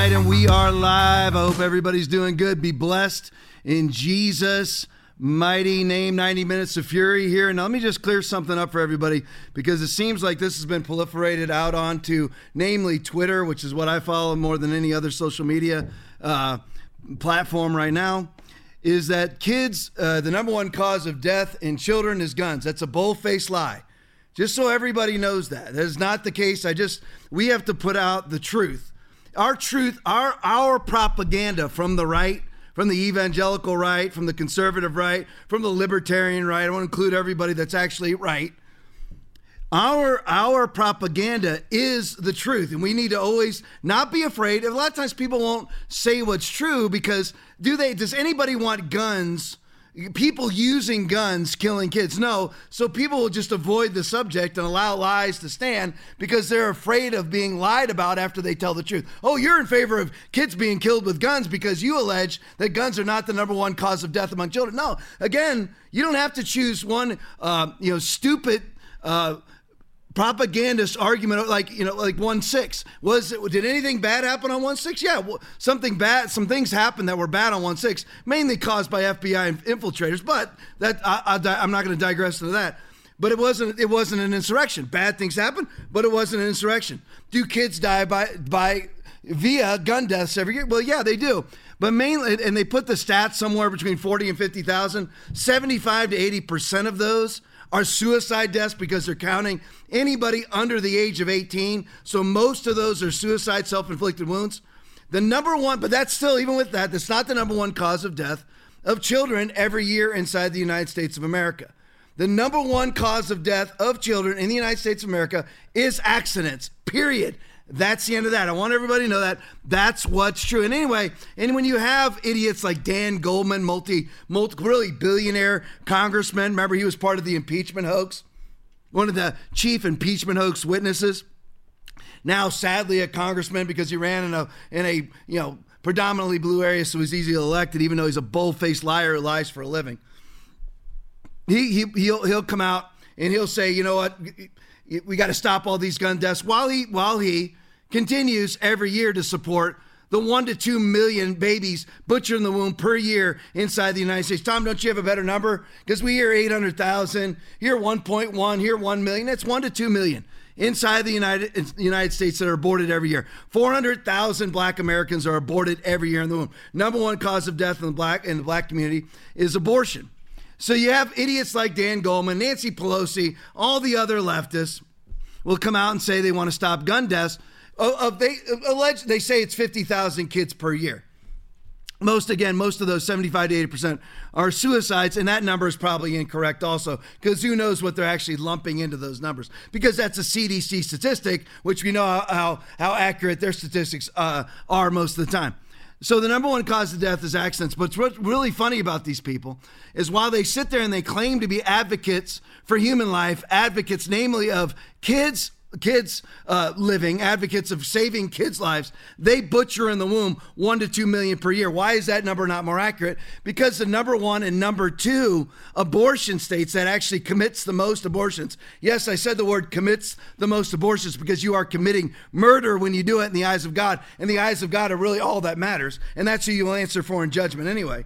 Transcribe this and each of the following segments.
night, and we are live. I hope everybody's doing good. Be blessed in Jesus' mighty name. 90 minutes of fury here. And let me just clear something up for everybody because it seems like this has been proliferated out onto, namely, Twitter, which is what I follow more than any other social media uh, platform right now. Is that kids, uh, the number one cause of death in children is guns. That's a bold faced lie. Just so everybody knows that. That is not the case. I just, we have to put out the truth our truth, our our propaganda from the right, from the evangelical right, from the conservative right, from the libertarian right. I want to include everybody that's actually right. Our our propaganda is the truth, and we need to always not be afraid. A lot of times people won't say what's true because do they? Does anybody want guns? People using guns killing kids. No, so people will just avoid the subject and allow lies to stand because they're afraid of being lied about after they tell the truth. Oh, you're in favor of kids being killed with guns because you allege that guns are not the number one cause of death among children. No, again, you don't have to choose one, uh, you know, stupid. Uh, propagandist argument like you know like one six. Was it did anything bad happen on one six? Yeah well, something bad some things happened that were bad on one six mainly caused by fbi infiltrators but that I, I, i'm not going to digress into that. But it wasn't it wasn't an insurrection. Bad things happen but it wasn't an insurrection. Do kids die by by via gun deaths every year? Well yeah they do. But mainly and they put the stats somewhere between 40 and 50,000 75 to 80 percent of those are suicide deaths because they're counting anybody under the age of 18. So most of those are suicide, self inflicted wounds. The number one, but that's still, even with that, that's not the number one cause of death of children every year inside the United States of America. The number one cause of death of children in the United States of America is accidents, period. That's the end of that. I want everybody to know that that's what's true. And anyway, and when you have idiots like Dan Goldman, multi, multi really billionaire congressman, remember he was part of the impeachment hoax, one of the chief impeachment hoax witnesses. Now, sadly, a congressman because he ran in a in a you know predominantly blue area, so he's easily elected, even though he's a bold-faced liar who lies for a living. He, he he'll he'll come out and he'll say, you know what, we got to stop all these gun deaths while he while he continues every year to support the one to two million babies butchered in the womb per year inside the United States. Tom, don't you have a better number? Because we hear 800,000, here 1.1, here 1 million. That's one to two million inside the United United States that are aborted every year. 400,000 black Americans are aborted every year in the womb. Number one cause of death in the black in the black community is abortion. So you have idiots like Dan Goldman, Nancy Pelosi, all the other leftists will come out and say they want to stop gun deaths of they uh, allege they say it's 50,000 kids per year. Most again, most of those 75 to 80 percent are suicides, and that number is probably incorrect also, because who knows what they're actually lumping into those numbers? Because that's a CDC statistic, which we know how how, how accurate their statistics uh, are most of the time. So the number one cause of death is accidents. But what's really funny about these people is while they sit there and they claim to be advocates for human life, advocates namely of kids kids uh, living, advocates of saving kids' lives, they butcher in the womb one to two million per year. Why is that number not more accurate? Because the number one and number two abortion states that actually commits the most abortions. Yes, I said the word commits the most abortions because you are committing murder when you do it in the eyes of God. And the eyes of God are really all that matters. And that's who you will answer for in judgment anyway.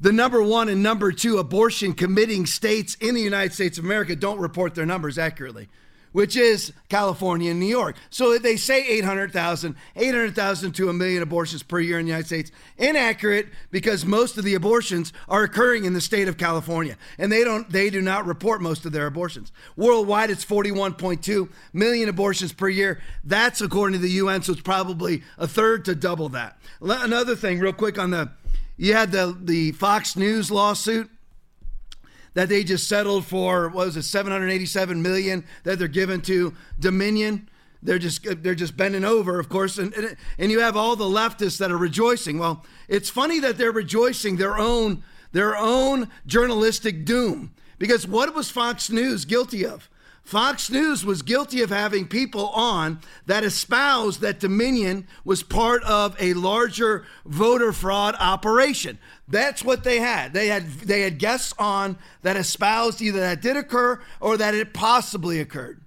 The number one and number two abortion committing states in the United States of America don't report their numbers accurately which is California and New York. So they say 800,000, 800,000 to a million abortions per year in the United States. Inaccurate because most of the abortions are occurring in the state of California and they don't they do not report most of their abortions. Worldwide it's 41.2 million abortions per year. That's according to the UN so it's probably a third to double that. Another thing real quick on the you had the the Fox News lawsuit that they just settled for what was it 787 million that they're giving to Dominion. They're just they're just bending over, of course, and and you have all the leftists that are rejoicing. Well, it's funny that they're rejoicing their own their own journalistic doom because what was Fox News guilty of? Fox News was guilty of having people on that espoused that Dominion was part of a larger voter fraud operation. That's what they had. They had they had guests on that espoused either that did occur or that it possibly occurred.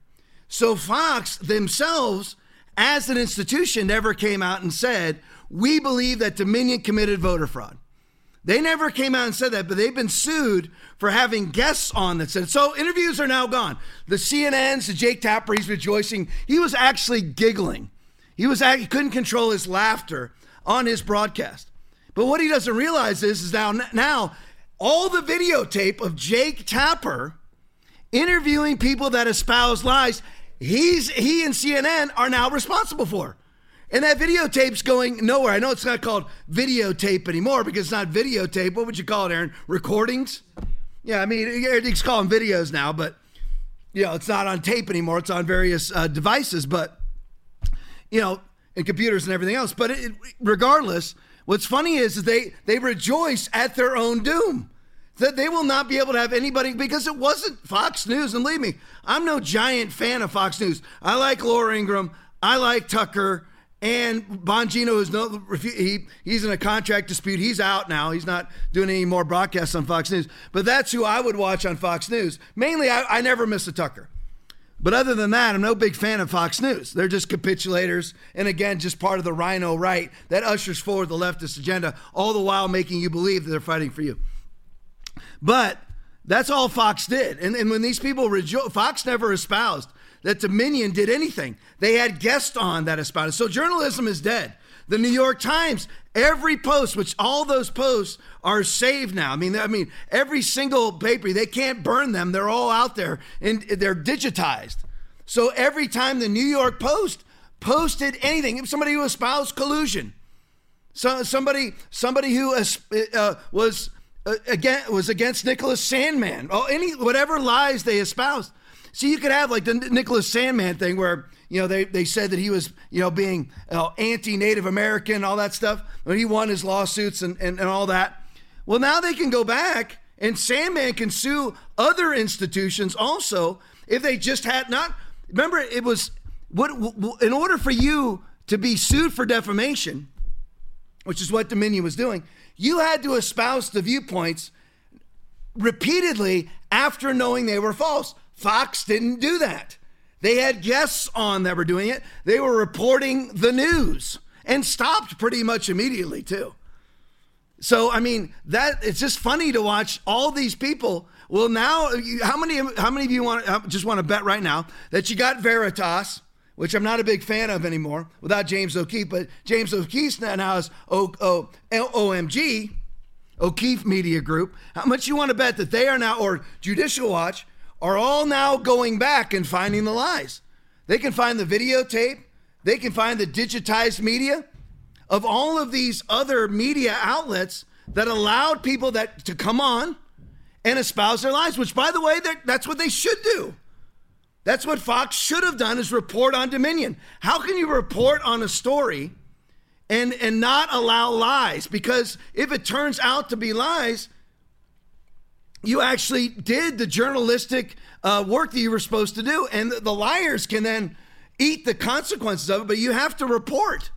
So Fox themselves as an institution, never came out and said, we believe that Dominion committed voter fraud. They never came out and said that, but they've been sued for having guests on that said. So interviews are now gone. The CNN's, the Jake Tapper, he's rejoicing. He was actually giggling. He was he couldn't control his laughter on his broadcast. But what he doesn't realize is, is now now all the videotape of Jake Tapper interviewing people that espouse lies, he's he and CNN are now responsible for. And that videotape's going nowhere. I know it's not called videotape anymore because it's not videotape. What would you call it, Aaron? Recordings? Yeah, I mean, everything's calling videos now, but you know, it's not on tape anymore. It's on various uh, devices, but you know, and computers and everything else. But it, regardless, what's funny is that they they rejoice at their own doom. That they will not be able to have anybody because it wasn't Fox News. And believe me, I'm no giant fan of Fox News. I like Laura Ingraham. I like Tucker. And Bongino is no he he's in a contract dispute. He's out now. He's not doing any more broadcasts on Fox News. But that's who I would watch on Fox News. Mainly, I, I never miss a Tucker. But other than that, I'm no big fan of Fox News. They're just capitulators, and again, just part of the RINO right that ushers forward the leftist agenda, all the while making you believe that they're fighting for you. But that's all Fox did. And, and when these people rejo- Fox never espoused that Dominion did anything. They had guests on that espoused. So journalism is dead. The New York Times, every post, which all those posts are saved now. I mean, I mean, every single paper, they can't burn them. They're all out there and they're digitized. So every time the New York Post posted anything, somebody who espoused collusion, so somebody somebody who uh, was uh, again was against Nicholas Sandmann, oh, any whatever lies they espoused, so you could have like the Nicholas Sandmann thing where, you know, they, they said that he was, you know, being uh, anti Native American, all that stuff. When he won his lawsuits and, and, and all that. Well, now they can go back and Sandmann can sue other institutions also if they just had not. Remember, it was what in order for you to be sued for defamation, which is what Dominion was doing, you had to espouse the viewpoints repeatedly after knowing they were false. Fox didn't do that. They had guests on that were doing it. They were reporting the news and stopped pretty much immediately, too. So, I mean, that it's just funny to watch all these people. Well, now, how many how many of you want uh, just want to bet right now that you got Veritas, which I'm not a big fan of anymore, without James O'Keefe, but James O'Keefe now has o, o, OMG, O'Keefe Media Group. How much you want to bet that they are now, or Judicial Watch, are all now going back and finding the lies. They can find the videotape, they can find the digitized media of all of these other media outlets that allowed people that to come on and espouse their lies, which by the way, that's what they should do. That's what Fox should have done is report on Dominion. How can you report on a story and and not allow lies? Because if it turns out to be lies, you actually did the journalistic uh, work that you were supposed to do. And the, liars can then eat the consequences of it, but you have to report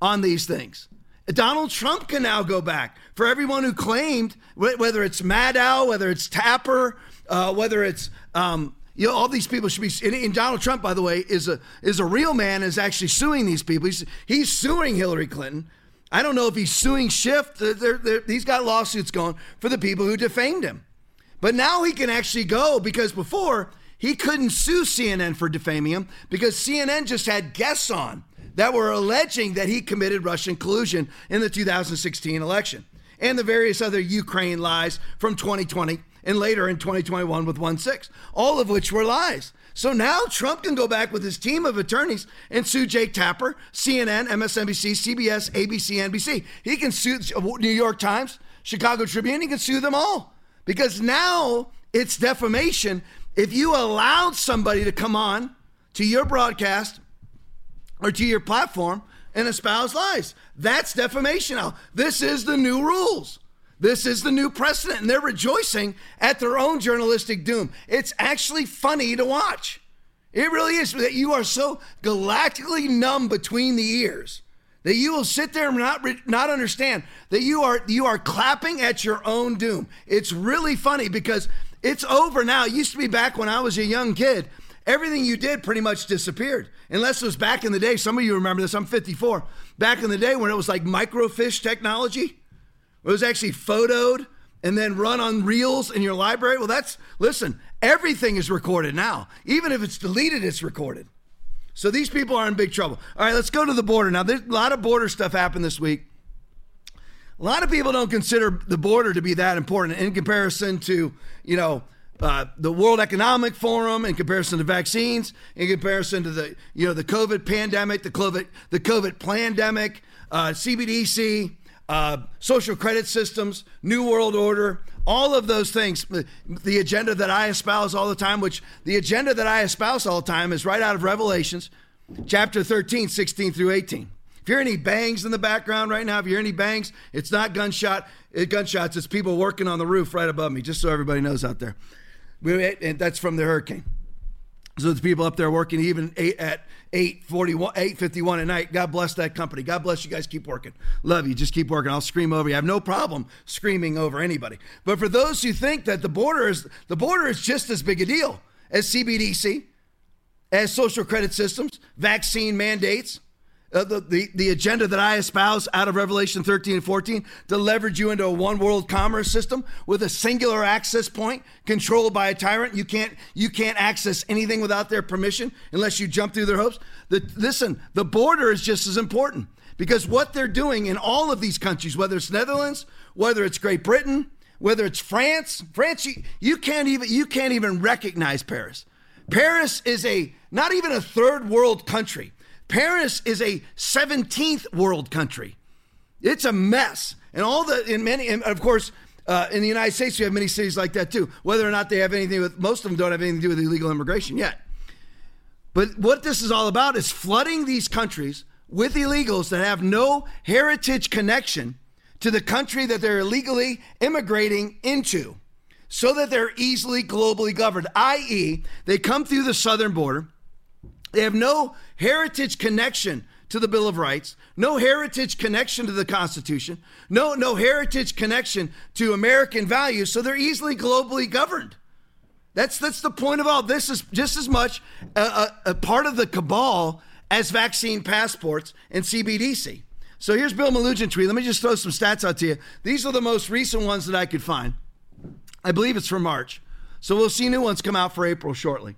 on these things. Donald Trump can now go back for everyone who claimed, whether it's Maddow, whether it's Tapper, uh, whether it's um, you know all these people should be. And, Donald Trump, by the way, is a is a real man. Is actually suing these people. He's he's suing Hillary Clinton. I don't know if he's suing Schiff. They're, they're, he's got lawsuits going for the people who defamed him. But now he can actually go because before he couldn't sue CNN for defaming him because CNN just had guests on that were alleging that he committed Russian collusion in the 2016 election and the various other Ukraine lies from 2020 and later in 2021 with 1 6, all of which were lies. So now Trump can go back with his team of attorneys and sue Jake Tapper, CNN, MSNBC, CBS, ABC, NBC. He can sue New York Times, Chicago Tribune, he can sue them all because now it's defamation. If you allowed somebody to come on to your broadcast or to your platform and espouse lies, that's defamation now. This is the new rules. This is the new precedent, and they're rejoicing at their own journalistic doom. It's actually funny to watch. It really is that you are so galactically numb between the ears that you will sit there and not not understand that you are you are clapping at your own doom. It's really funny because it's over now. It used to be back when I was a young kid. everything you did pretty much disappeared. Unless it was back in the day. Some of you remember this. I'm 54. Back in the day when it was like microfiche technology, it was actually photoed and then run on reels in your library. Well, that's, listen, everything is recorded now. Even if it's deleted, it's recorded. So these people are in big trouble. All right, let's go to the border. Now, there's a lot of border stuff happened this week. A lot of people don't consider the border to be that important in comparison to, you know, uh, the World Economic Forum, in comparison to vaccines, in comparison to the, you know, the COVID pandemic, the COVID, the COVID pandemic, uh, CBDC, uh, social credit systems, New World Order, all of those things. The agenda that I espouse all the time, which the agenda that I espouse all the time is right out of Revelations, chapter 13, 16 through 18. If you hear any bangs in the background right now, if you hear any bangs, it's not gunshot, it, gunshots. It's people working on the roof right above me, just so everybody knows out there. And that's from the hurricane. So there's people up there working even at 841, 851 at night. God bless that company. God bless you guys. Keep working. Love you. Just keep working. I'll scream over you. I have no problem screaming over anybody. But for those who think that the border is the border is just as big a deal as CBDC, as social credit systems, vaccine mandates, uh, the, the, the agenda that I espouse out of Revelation 13 and 14 to leverage you into a one world commerce system with a singular access point controlled by a tyrant. You can't, you can't access anything without their permission unless you jump through their hopes. The, listen, the border is just as important because what they're doing in all of these countries, whether it's Netherlands, whether it's Great Britain, whether it's France, France, you, you can't even, you can't even recognize Paris. Paris is a, not even a third world country. Paris is a 17th world country. It's a mess. And all the, in many, and of course, uh, in the United States, we have many cities like that too. Whether or not they have anything with, most of them don't have anything to do with illegal immigration yet. But what this is all about is flooding these countries with illegals that have no heritage connection to the country that they're illegally immigrating into so that they're easily globally governed, i.e., they come through the southern border they have no heritage connection to the Bill of Rights, no heritage connection to the Constitution, no, no heritage connection to American values, so they're easily globally governed. That's, that's the point of all this is just as much a, a, a part of the cabal as vaccine passports and CBDC. So here's Bill Melugin tweet. Let me just throw some stats out to you. These are the most recent ones that I could find. I believe it's from March. So we'll see new ones come out for April shortly.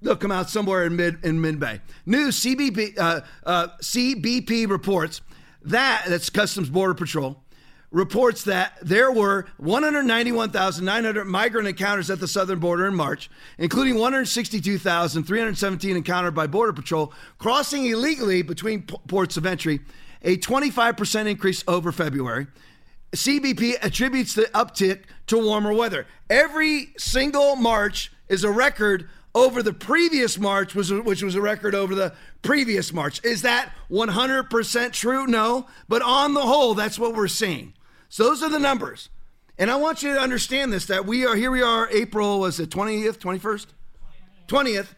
They'll come out somewhere in mid in mid May. News CBP uh, uh, CBP reports that that's Customs Border Patrol reports that there were 191,900 migrant encounters at the southern border in March, including 162,317 encountered by Border Patrol crossing illegally between ports of entry, a 25% increase over February. CBP attributes the uptick to warmer weather. Every single March is a record over the previous March, was, which was a record over the previous March. Is that 100% true? No. But on the whole, that's what we're seeing. So those are the numbers. And I want you to understand this that we are, here we are, April, was it 20th, 21st? 20th,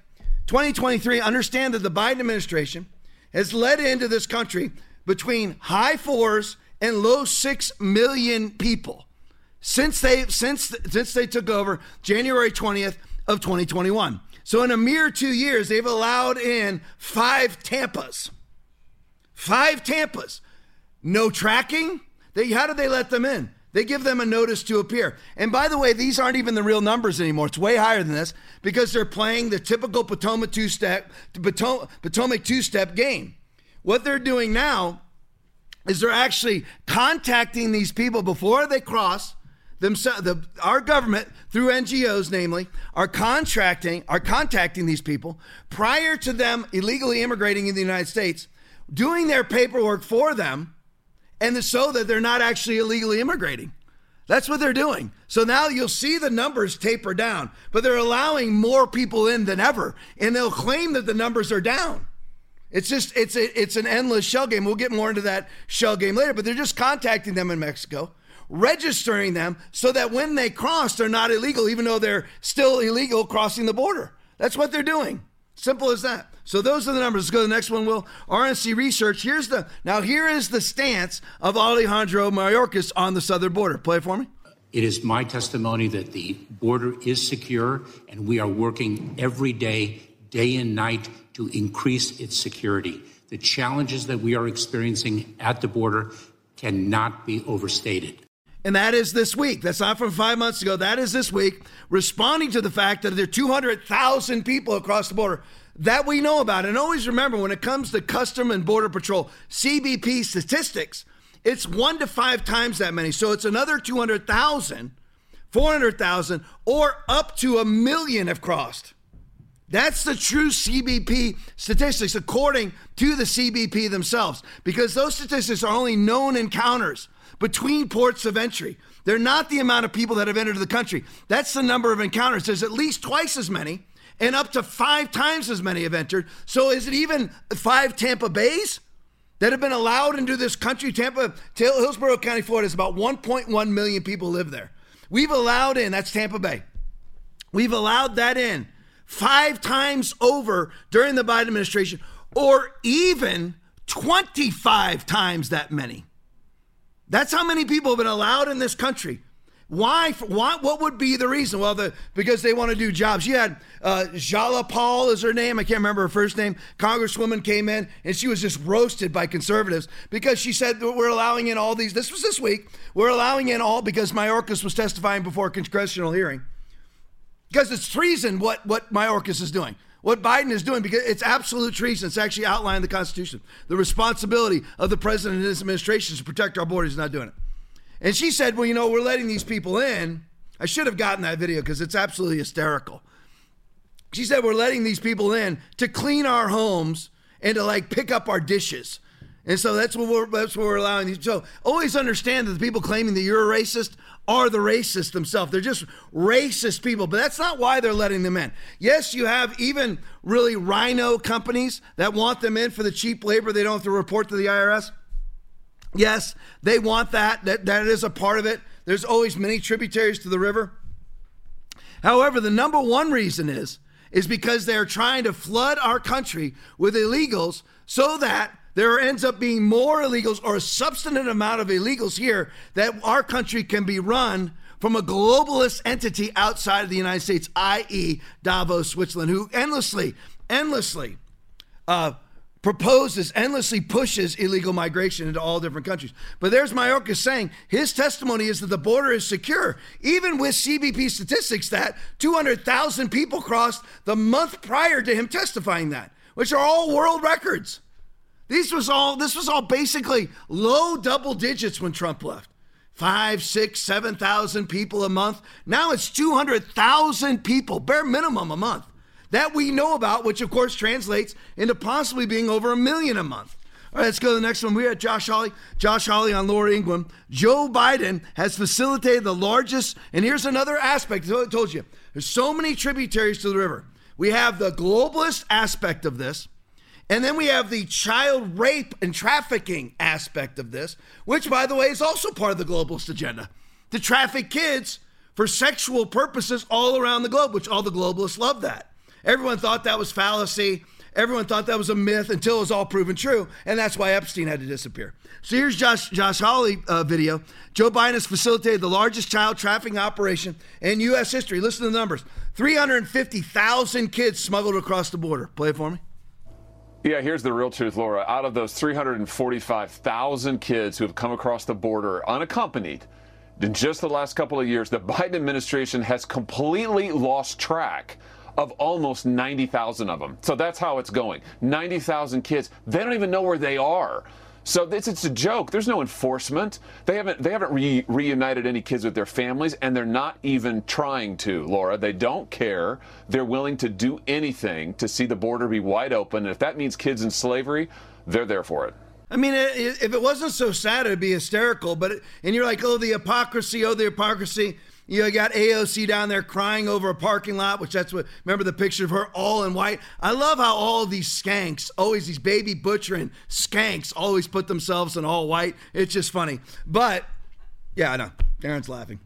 2023. Understand that the Biden administration has led into this country between high fours and low six million people since they since since they took over January 20th of 2021. So in a mere two years, they've allowed in five Tampas. Five Tampas. No tracking. They, how did they let them in? They give them a notice to appear. And by the way, these aren't even the real numbers anymore. It's way higher than this because they're playing the typical Potomac two step Potomac two step game. What they're doing now is they're actually contacting these people before they cross themselves, the, our government through NGOs, namely, are contracting, are contacting these people prior to them illegally immigrating in the United States, doing their paperwork for them, and so that they're not actually illegally immigrating. That's what they're doing. So now you'll see the numbers taper down, but they're allowing more people in than ever, and they'll claim that the numbers are down. It's just it's a, it's an endless shell game. We'll get more into that shell game later, but they're just contacting them in Mexico registering them so that when they cross, they're not illegal, even though they're still illegal crossing the border. That's what they're doing. Simple as that. So those are the numbers. Let's go to the next one, Will. RNC Research. Here's the now here is the stance of Alejandro Mayorkas on the southern border. Play it for me. It is my testimony that the border is secure, and we are working every day, day and night, to increase its security. The challenges that we are experiencing at the border cannot be overstated. And that is this week. That's not from five months ago. That is this week, responding to the fact that there are 200,000 people across the border that we know about. And always remember when it comes to Custom and Border Patrol, CBP statistics, it's one to five times that many. So it's another 200,000, 400,000, or up to a million have crossed. That's the true CBP statistics, according to the CBP themselves, because those statistics are only known encounters between ports of entry. They're not the amount of people that have entered the country. That's the number of encounters. There's at least twice as many, and up to five times as many have entered. So is it even five Tampa Bays? that have been allowed into this country. Tampa, Hillsborough County, Florida is about 1.1 million people live there. We've allowed in, that's Tampa Bay. We've allowed that in five times over during the Biden administration, or even 25 times that many. That's how many people have been allowed in this country. Why? What would be the reason? Well, the because they want to do jobs. You had uh, Jayapal Paul is her name. I can't remember her first name. Congresswoman came in and she was just roasted by conservatives because she said we're allowing in all these. This was this week. We're allowing in all because Mayorkas was testifying before a congressional hearing. Because it's treason what what Mayorkas is doing what Biden is doing because it's absolute treason. It's actually outlined in the Constitution. The responsibility of the president and his administration is to protect our borders is not doing it. And she said, Well, you know, we're letting these people in. I should have gotten that video because it's absolutely hysterical. She said, We're letting these people in to clean our homes and to like pick up our dishes. And so that's what we're that's what we're allowing these. So always understand that the people claiming that you're a racist are the racists themselves. They're just racist people, but that's not why they're letting them in. Yes, you have even really RINO companies that want them in for the cheap labor they don't have to report to the IRS. Yes, they want that. That that is a part of it. There's always many tributaries to the river. However, the number one reason is is because they're trying to flood our country with illegals so that there ends up being more illegals or a substantive amount of illegals here that our country can be run from a globalist entity outside of the United States, i.e., Davos, Switzerland, who endlessly, endlessly uh, proposes, endlessly pushes illegal migration into all different countries. But there's Mayorkas saying his testimony is that the border is secure, even with CBP statistics that 200,000 people crossed the month prior to him testifying that, which are all world records. These was all this was all basically low double digits when Trump left. Five, six, seven thousand people a month. Now it's 200,000 people, bare minimum a month that we know about, which of course translates into possibly being over a million a month. All right, let's go to the next one. We're at Josh Hawley. Josh Hawley on Laura Ingraham. Joe Biden has facilitated the largest, and here's another aspect. I told you, there's so many tributaries to the river. We have the globalist aspect of this, and then we have the child rape and trafficking aspect of this, which, by the way, is also part of the globalist agenda to traffic kids for sexual purposes all around the globe, which all the globalists love that. Everyone thought that was fallacy. Everyone thought that was a myth until it was all proven true, and that's why Epstein had to disappear. So here's Josh Josh Hawley uh, video. Joe Biden has facilitated the largest child trafficking operation in U.S. history. Listen to the numbers: 350,000 kids smuggled across the border. Play it for me. Yeah, here's the real truth, Laura. Out of those 345,000 kids who have come across the border unaccompanied, in just the last couple of years, the Biden administration has completely lost track of almost 90,000 of them. So that's how it's going. 90,000 kids. They don't even know where they are. So it's, it's a joke. There's no enforcement. They haven't they haven't re- reunited any kids with their families, and they're not even trying to. Laura, they don't care. They're willing to do anything to see the border be wide open. And if that means kids in slavery, they're there for it. I mean, if it wasn't so sad, it'd be hysterical. But and you're like, oh, the hypocrisy, oh, the hypocrisy. You got AOC down there crying over a parking lot, which that's what, remember the picture of her all in white? I love how all these skanks, always these baby butchering skanks, always put themselves in all white. It's just funny. But, yeah, I know. Darren's laughing.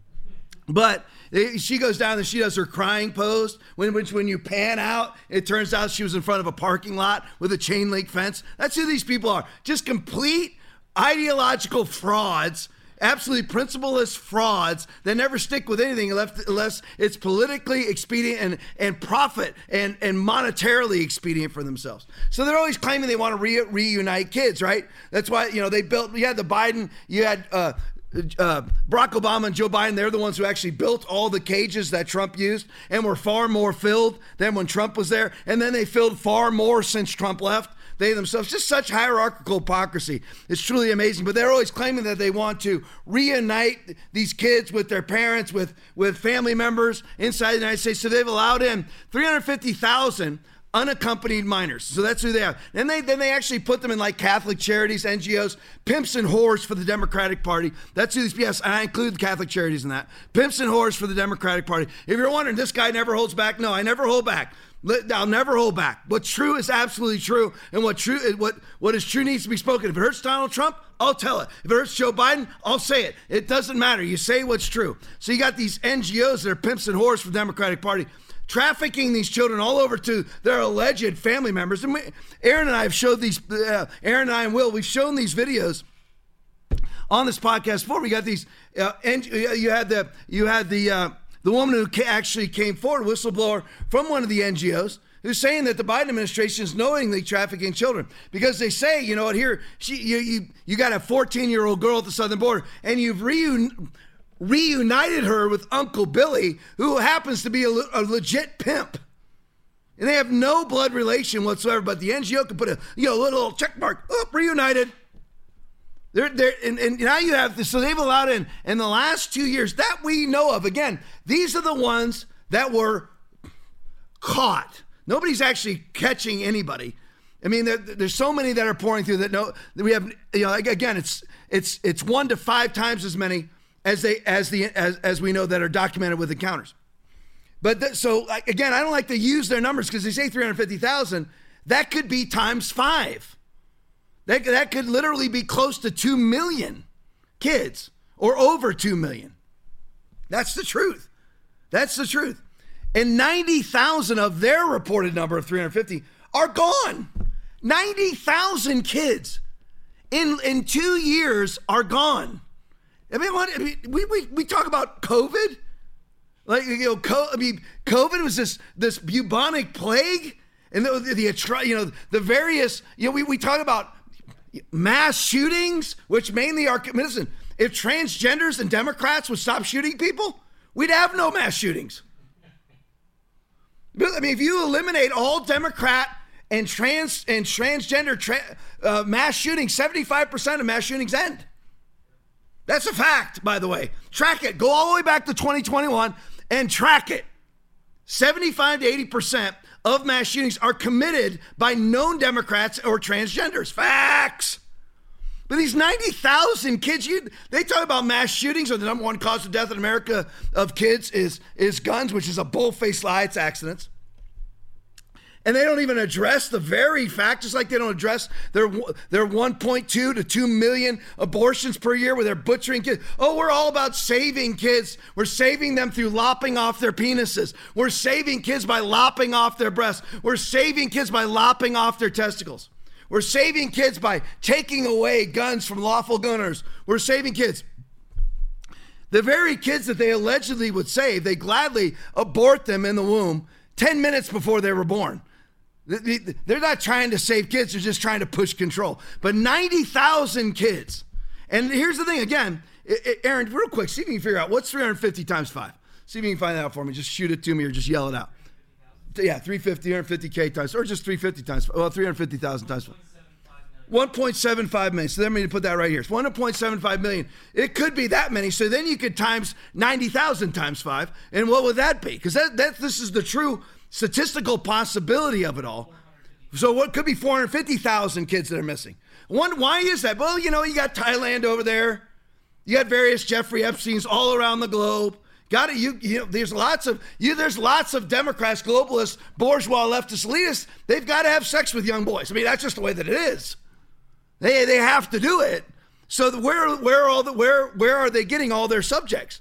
But eh, she goes down and she does her crying pose. When, when, when you pan out, it turns out she was in front of a parking lot with a chain link fence. That's who these people are. Just complete ideological frauds absolutely principleless frauds that never stick with anything unless it's politically expedient and, and profit and, and monetarily expedient for themselves. So they're always claiming they want to re- reunite kids, right? That's why, you know, they built, you had the Biden, you had uh, uh, Barack Obama and Joe Biden, they're the ones who actually built all the cages that Trump used and were far more filled than when Trump was there. And then they filled far more since Trump left. They themselves, just such hierarchical hypocrisy. It's truly amazing. But they're always claiming that they want to reunite these kids with their parents, with, with family members inside the United States. So they've allowed in 350,000 unaccompanied minors. So that's who they are. And they then they actually put them in like Catholic charities, NGOs, pimps and whores for the Democratic Party. That's who these yes, and I include Catholic charities in that. Pimps and whores for the Democratic Party. If you're wondering, this guy never holds back. No, I never hold back. I'll never hold back. What's true is absolutely true, and what true what what is true needs to be spoken. If it hurts Donald Trump, I'll tell it. If it hurts Joe Biden, I'll say it. It doesn't matter. You say what's true. So you got these NGOs that are pimps and whores for the Democratic Party trafficking these children all over to their alleged family members. And we, Aaron and I have showed these, uh, Aaron and I and Will, we've shown these videos on this podcast before. We got these, uh, you had the, you had the, uh, the woman who actually came forward, whistleblower from one of the NGOs, who's saying that the Biden administration is knowingly trafficking children because they say, you know what, here she, you, you, you got a 14 year old girl at the southern border, and you've reun- reunited her with Uncle Billy, who happens to be a, a legit pimp. And they have no blood relation whatsoever, but the NGO can put a you know little check mark. Oh, reunited. They're, they're, and, and now you have this. So they've allowed in in the last two years that we know of. Again, these are the ones that were caught. Nobody's actually catching anybody. I mean, there, there's so many that are pouring through that. No, that we have. You know, again, it's it's it's one to five times as many as they as the as, as we know that are documented with encounters. But th- so again, I don't like to use their numbers because they say 350,000. That could be times five. That, that could literally be close to 2 million kids or over 2 million. That's the truth. That's the truth. And 90,000 of their reported number of 350 are gone. 90,000 kids in, in two years are gone. I mean, what, I mean, we, we, we talk about COVID. Like, you know, co- I mean, COVID was this, this bubonic plague. And the, the, the, you know, the various, you know, we, we talk about mass shootings, which mainly are, listen, if transgenders and Democrats would stop shooting people, we'd have no mass shootings. I mean, if you eliminate all Democrat and trans and transgender tra- uh, mass shootings, 75% of mass shootings end. That's a fact, by the way. Track it. Go all the way back to 2021 and track it. 75 to 80% of mass shootings are committed by known Democrats or transgenders. Facts. But these 90,000 kids, you, they talk about mass shootings or the number one cause of death in America of kids is, is guns, which is a bull-faced lie. It's accidents and they don't even address the very fact, just like they don't address their their 1.2 to 2 million abortions per year where they're butchering kids. Oh, we're all about saving kids. We're saving them through lopping off their penises. We're saving kids by lopping off their breasts. We're saving kids by lopping off their testicles. We're saving kids by taking away guns from lawful gunners. We're saving kids. The very kids that they allegedly would save, they gladly abort them in the womb 10 minutes before they were born. They're not trying to save kids, they're just trying to push control. But 90,000 kids. And here's the thing again, Aaron, real quick, see if you can figure out what's 350 times 5. See if you can find that out for me. Just shoot it to me or just yell it out. Yeah, 350, 350K times, or just 350 times, well, 350,000 times 5. 1.75 million. So let me put that right here. It's 1.75 million. It could be that many. So then you could times 90,000 times five. And what would that be? Because that, that this is the true statistical possibility of it all. So what could be 450,000 kids that are missing? One, why is that? Well, you know, you got Thailand over there. You got various Jeffrey Epstein's all around the globe. Got it. You, you know, there's lots of you. There's lots of Democrats, globalists, bourgeois, leftist, elitists. They've got to have sex with young boys. I mean, that's just the way that it is. They they have to do it. So where where are all the where where are they getting all their subjects?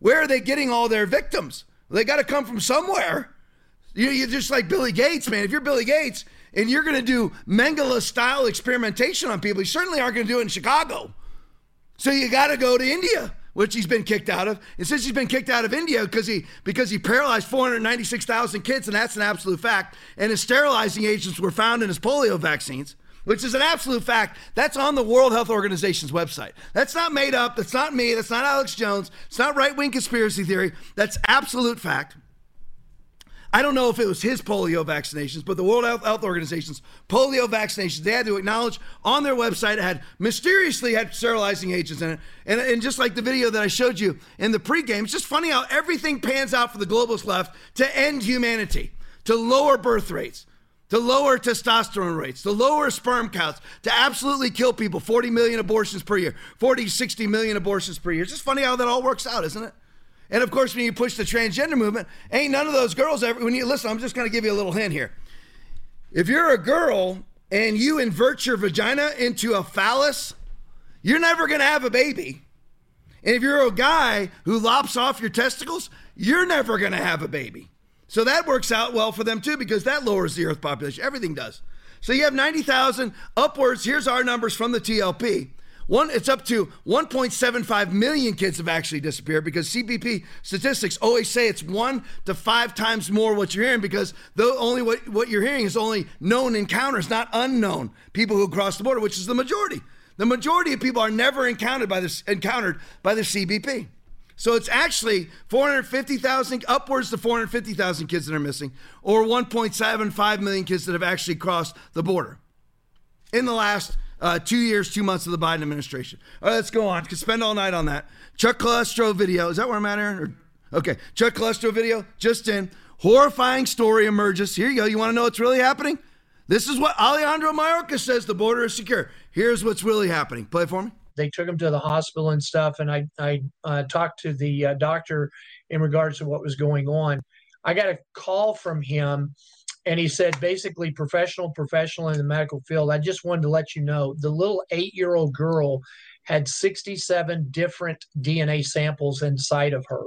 Where are they getting all their victims? They got to come from somewhere. You, you're just like Billy Gates, man. If you're Billy Gates and you're going to do Mengele style experimentation on people, you certainly aren't going to do it in Chicago. So you got to go to India, which he's been kicked out of. And since he's been kicked out of India because he because he paralyzed 496,000 kids, and that's an absolute fact, and his sterilizing agents were found in his polio vaccines, which is an absolute fact. That's on the World Health Organization's website. That's not made up. That's not me. That's not Alex Jones. It's not right wing conspiracy theory. That's absolute fact. I don't know if it was his polio vaccinations, but the World Health Organization's polio vaccinations, they had to acknowledge on their website it had mysteriously had sterilizing agents in it. And, and just like the video that I showed you in the pregame, it's just funny how everything pans out for the globalist left to end humanity, to lower birth rates, to lower testosterone rates, to lower sperm counts, to absolutely kill people. 40 million abortions per year, 40, 60 million abortions per year. It's just funny how that all works out, isn't it? And of course, when you push the transgender movement, ain't none of those girls ever. When you listen, I'm just going to give you a little hint here. If you're a girl and you invert your vagina into a phallus, you're never going to have a baby. And if you're a guy who lops off your testicles, you're never going to have a baby. So that works out well for them too because that lowers the earth population. Everything does. So you have 90,000 upwards. Here's our numbers from the TLP. One, it's up to 1.75 million kids have actually disappeared because CBP statistics always say it's one to five times more what you're hearing because though only what, what you're hearing is only known encounters, not unknown people who cross the border, which is the majority. The majority of people are never encountered by this encountered by the CBP. So it's actually 450,000, upwards to 450,000 kids that are missing, or 1.75 million kids that have actually crossed the border in the last uh, two years, two months of the Biden administration. All right, let's go on. Could spend all night on that. Chuck Callesto video. Is that where I'm at, Aaron? Or, okay, Chuck Callesto video just in. Horrifying story emerges. Here you go. You want to know what's really happening? This is what Alejandro Mayorkas says the border is secure. Here's what's really happening. Play for me. They took him to the hospital and stuff, and I, I uh, talked to the uh, doctor in regards to what was going on. I got a call from him and he said basically professional professional in the medical field. I just wanted to let you know the little eight year old girl had 67 different dna samples inside of her.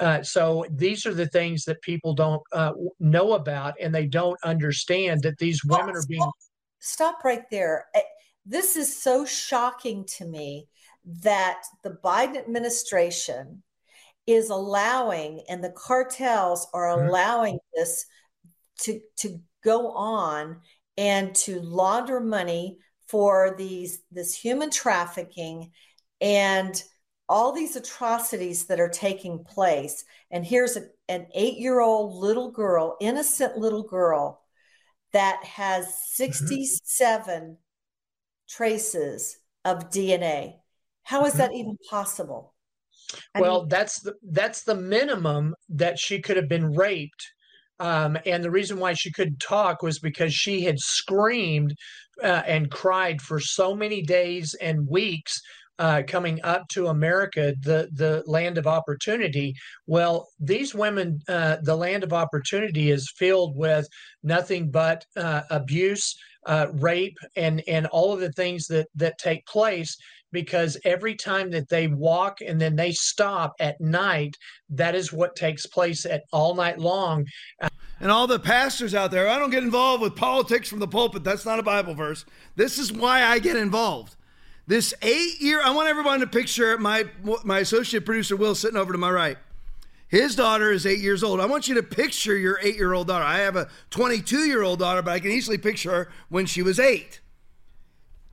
Uh, so these are the things that people don't uh, know about and they don't understand that these women are being stop. Right there. This is so shocking to me that the biden administration is allowing and the cartels are mm-hmm. allowing this to to go on and to launder money for these this human trafficking and all these atrocities that are taking place. And here's a, an eight-year-old little girl innocent little girl that has 67 mm-hmm. traces of dna how is that even possible? I well mean, that's the that's the minimum that she could have been raped um, and the reason why she couldn't talk was because she had screamed uh, and cried for so many days and weeks uh, coming up to America, the the land of opportunity. Well, these women, uh, the land of opportunity is filled with nothing but uh, abuse, uh, rape, and and all of the things that that take place because every time that they walk and then they stop at night, that is what takes place at all night long. And all the pastors out there, I don't get involved with politics from the pulpit. That's not a Bible verse. This is why I get involved. This eight year, I want everyone to picture my my associate producer Will sitting over to my right. His daughter is eight years old. I want you to picture your eight year old daughter. I have a 22 year old daughter, but I can easily picture her when she was eight.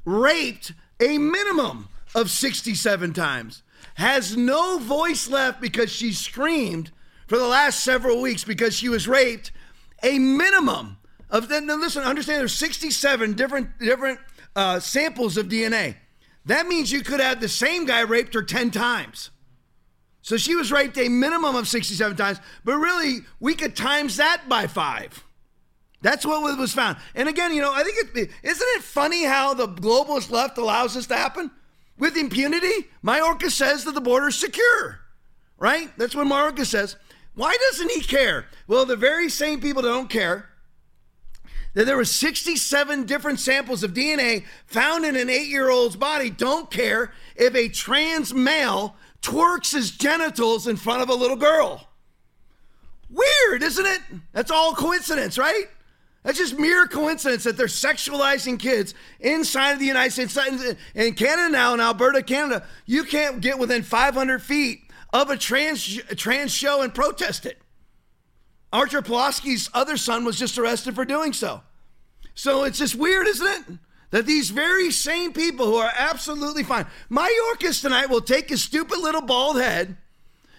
Raped a minimum of 67 times, has no voice left because she screamed for the last several weeks because she was raped, a minimum of then listen, understand there's 67 different different uh, samples of DNA. That means you could have the same guy raped her 10 times. So she was raped a minimum of 67 times, but really we could times that by five. That's what was found. And again, you know, I think it isn't it funny how the globalist left allows this to happen? with impunity? Mayorkas says that the border is secure, right? That's what Mayorkas says. Why doesn't he care? Well, the very same people that don't care that there were 67 different samples of DNA found in an eight-year-old's body don't care if a trans male twerks his genitals in front of a little girl. Weird, isn't it? That's all coincidence, right? That's just mere coincidence that they're sexualizing kids inside of the United States. In Canada now, in Alberta, Canada, you can't get within 500 feet of a trans, trans show and protest it. Artur Pawlowski's other son was just arrested for doing so. So it's just weird, isn't it? That these very same people who are absolutely fine. my Mayorkas tonight will take his stupid little bald head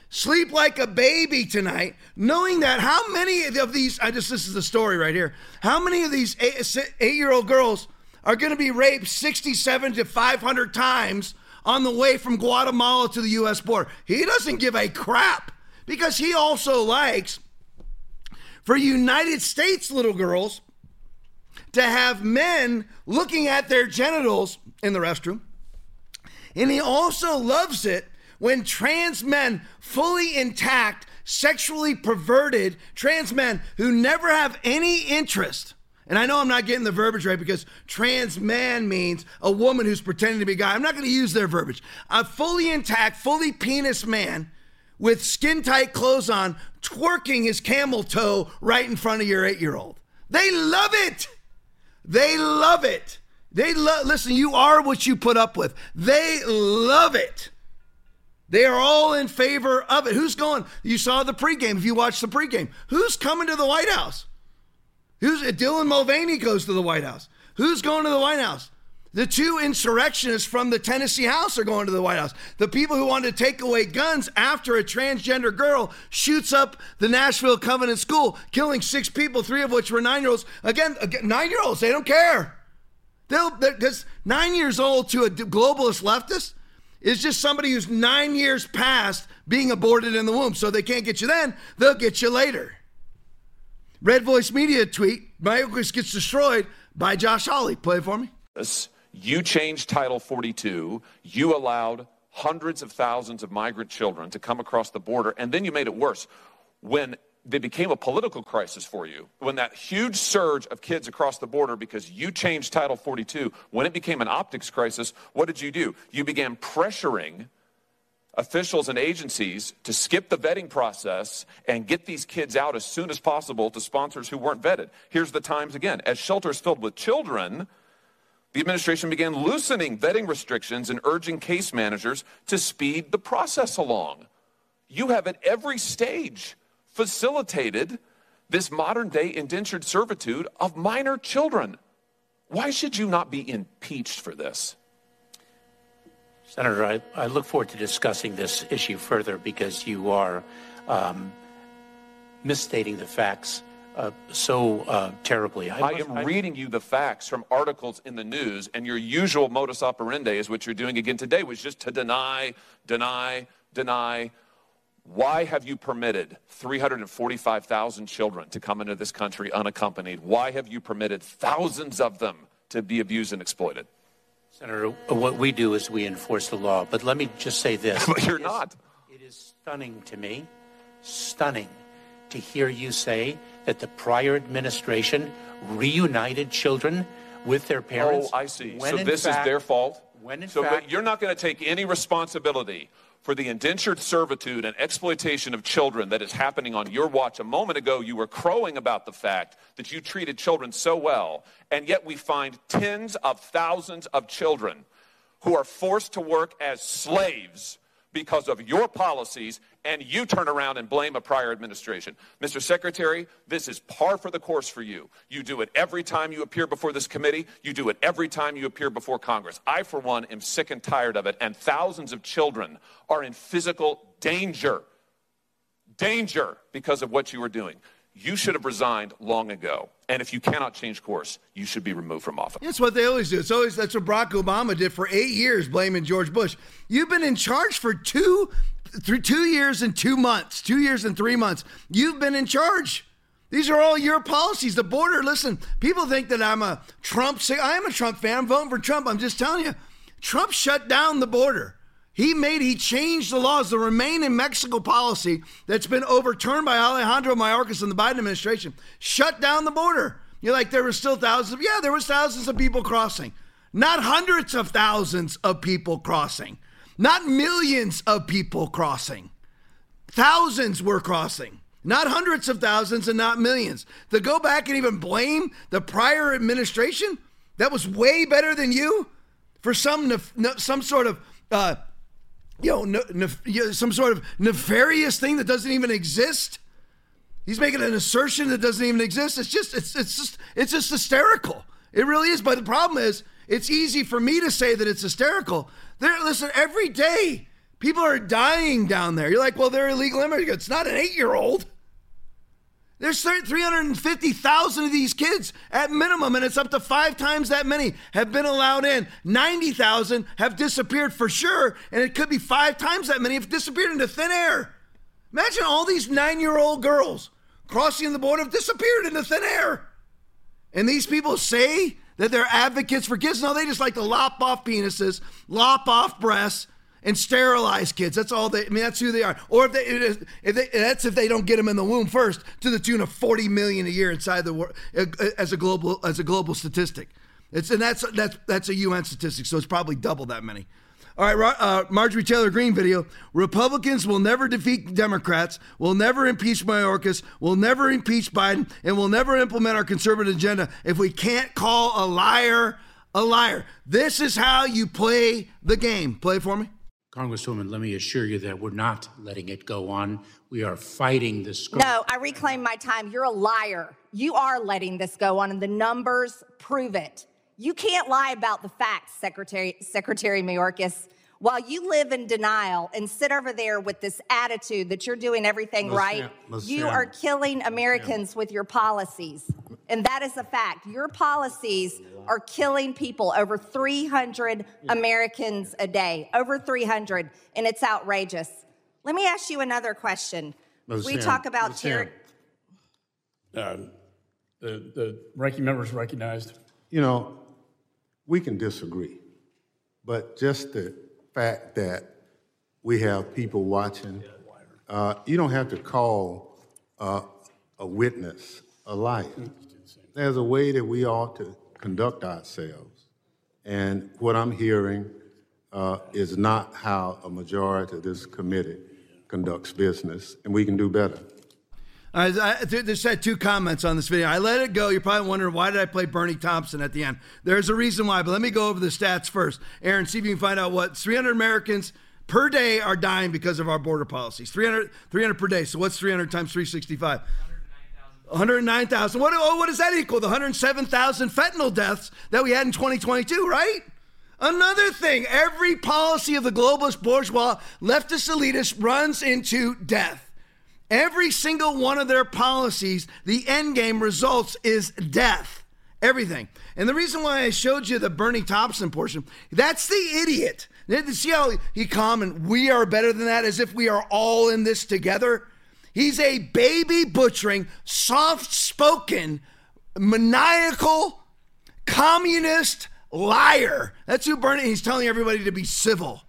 sleep like a baby tonight, knowing that how many of these, I just, this is the story right here, how many of these eight, eight year old girls are going to be raped 67 to 500 times on the way from Guatemala to the U.S. border? He doesn't give a crap because he also likes for United States little girls to have men looking at their genitals in the restroom. And he also loves it when trans men, fully intact, sexually perverted trans men who never have any interest. And I know I'm not getting the verbiage right because trans man means a woman who's pretending to be a guy. I'm not going to use their verbiage. A fully intact, fully penis man with skin tight clothes on, twerking his camel toe right in front of your eight year old. They love it. They love it. They love, listen, you are what you put up with. They love it. They are all in favor of it. Who's going? You saw the pregame. If you watched the pregame, who's coming to the White House? Who's uh, Dylan Mulvaney goes to the White House? Who's going to the White House? The two insurrectionists from the Tennessee House are going to the White House. The people who wanted to take away guns after a transgender girl shoots up the Nashville Covenant School, killing six people, three of which were nine year olds. Again, nine year olds, they don't care. They'll, because nine years old to a globalist leftist, is just somebody who's nine years past being aborted in the womb. So they can't get you then, they'll get you later. Red Voice Media tweet, Mayorkas gets destroyed by Josh Hawley. Play for me. You changed Title 42. You allowed hundreds of thousands of migrant children to come across the border, and then you made it worse. When they became a political crisis for you. When that huge surge of kids across the border because you changed Title 42, when it became an optics crisis, what did you do? You began pressuring officials and agencies to skip the vetting process and get these kids out as soon as possible to sponsors who weren't vetted. Here's the times again. As shelters filled with children, the administration began loosening vetting restrictions and urging case managers to speed the process along. You have at every stage facilitated this modern day indentured servitude of minor children. Why should you not be impeached for this? Senator, I, I look forward to discussing this issue further because you are um, misstating the facts uh, so uh, terribly. I, I am I, reading you the facts from articles in the news, and your usual modus operandi is what you're doing again today, was just to deny, deny, deny, why have you permitted 345,000 children to come into this country unaccompanied? Why have you permitted thousands of them to be abused and exploited? Senator, uh, what we do is we enforce the law. But let me just say this. but you're it not. Is, it is stunning to me, stunning to hear you say that the prior administration reunited children with their parents. Oh, I see. So this fact, is their fault? When in so fact, you're not going to take any responsibility for the indentured servitude and exploitation of children that is happening on your watch. A moment ago, you were crowing about the fact that you treated children so well, and yet we find tens of thousands of children who are forced to work as slaves because of your policies, and you turn around and blame a prior administration. Mr. Secretary, this is par for the course for you. You do it every time you appear before this committee, you do it every time you appear before Congress. I, for one, am sick and tired of it, and thousands of children are in physical danger. Danger because of what you are doing. You should have resigned long ago. And if you cannot change course, you should be removed from office. That's what they always do. It's always that's what Barack Obama did for eight years, blaming George Bush. You've been in charge for two, through two years and two months, two years and three months. You've been in charge. These are all your policies. The border. Listen, people think that I'm a Trump. I am a Trump fan. I'm voting for Trump. I'm just telling you, Trump shut down the border. He made, he changed the laws, the Remain in Mexico policy that's been overturned by Alejandro Mayorkas and the Biden administration, shut down the border. You're like, there were still thousands of, yeah, there was thousands of people crossing. Not hundreds of thousands of people crossing. Not millions of people crossing. Thousands were crossing. not hundreds of thousands and not millions. To go back and even blame the prior administration that was way better than you for some some sort of uh, you know, nef- some sort of nefarious thing that doesn't even exist. He's making an assertion that doesn't even exist. It's just it's it's just it's just hysterical. It really is. But the problem is, it's easy for me to say that it's hysterical. There, listen, every day people are dying down there. You're like, well, they're illegal immigrants. It's not an eight-year-old. There's 350,000 of these kids at minimum, and it's up to five times that many have been allowed in. 90,000 have disappeared for sure, and it could be five times that many have disappeared into thin air. Imagine all these nine year old girls crossing the border have disappeared into thin air. And these people say that they're advocates for kids. No, they just like to lop off penises, lop off breasts, and sterilize kids. That's all they. I mean, that's who they are. Or if they, if they, that's if they don't get them in the womb first, to the tune of forty million a year inside the world as a global as a global statistic. It's and that's that's that's a UN statistic, so it's probably double that many. All right, uh, Marjorie Taylor Greene video. Republicans will never defeat Democrats, will never impeach Mayorkas, will never impeach Biden, and will never implement our conservative agenda if we can't call a liar a liar. This is how you play the game. Play it for me. Congresswoman, let me assure you that we're not letting it go on. We are fighting this. No, I reclaim my time. You're a liar. You are letting this go on, and the numbers prove it. You can't lie about the facts, Secretary Secretary Mayorkas. While you live in denial and sit over there with this attitude that you're doing everything right, you are killing Americans with your policies. And that is a fact. Your policies are killing people, over 300 Americans a day, over 300, and it's outrageous. Let me ask you another question. Ms. we Sam, talk about Ms. terror. Uh, the, the ranking member is recognized. You know, we can disagree, but just the fact that we have people watching, uh, you don't have to call uh, a witness a liar. There's a way that we ought to conduct ourselves. And what I'm hearing uh, is not how a majority of this committee conducts business, and we can do better. Uh, I, I just had two comments on this video. I let it go. You're probably wondering why did I play Bernie Thompson at the end? There's a reason why, but let me go over the stats first. Aaron, see if you can find out what 300 Americans per day are dying because of our border policies. 300, 300 per day. So what's 300 times 365? 109,000. What, oh, what does that equal? The 107,000 fentanyl deaths that we had in 2022, right? Another thing, every policy of the globalist bourgeois leftist elitist runs into death. Every single one of their policies, the end game results is death. Everything. And the reason why I showed you the Bernie Thompson portion, that's the idiot. See how he comment, we are better than that, as if we are all in this together? He's a baby butchering, soft spoken, maniacal, communist liar. That's who Bernie, he's telling everybody to be civil.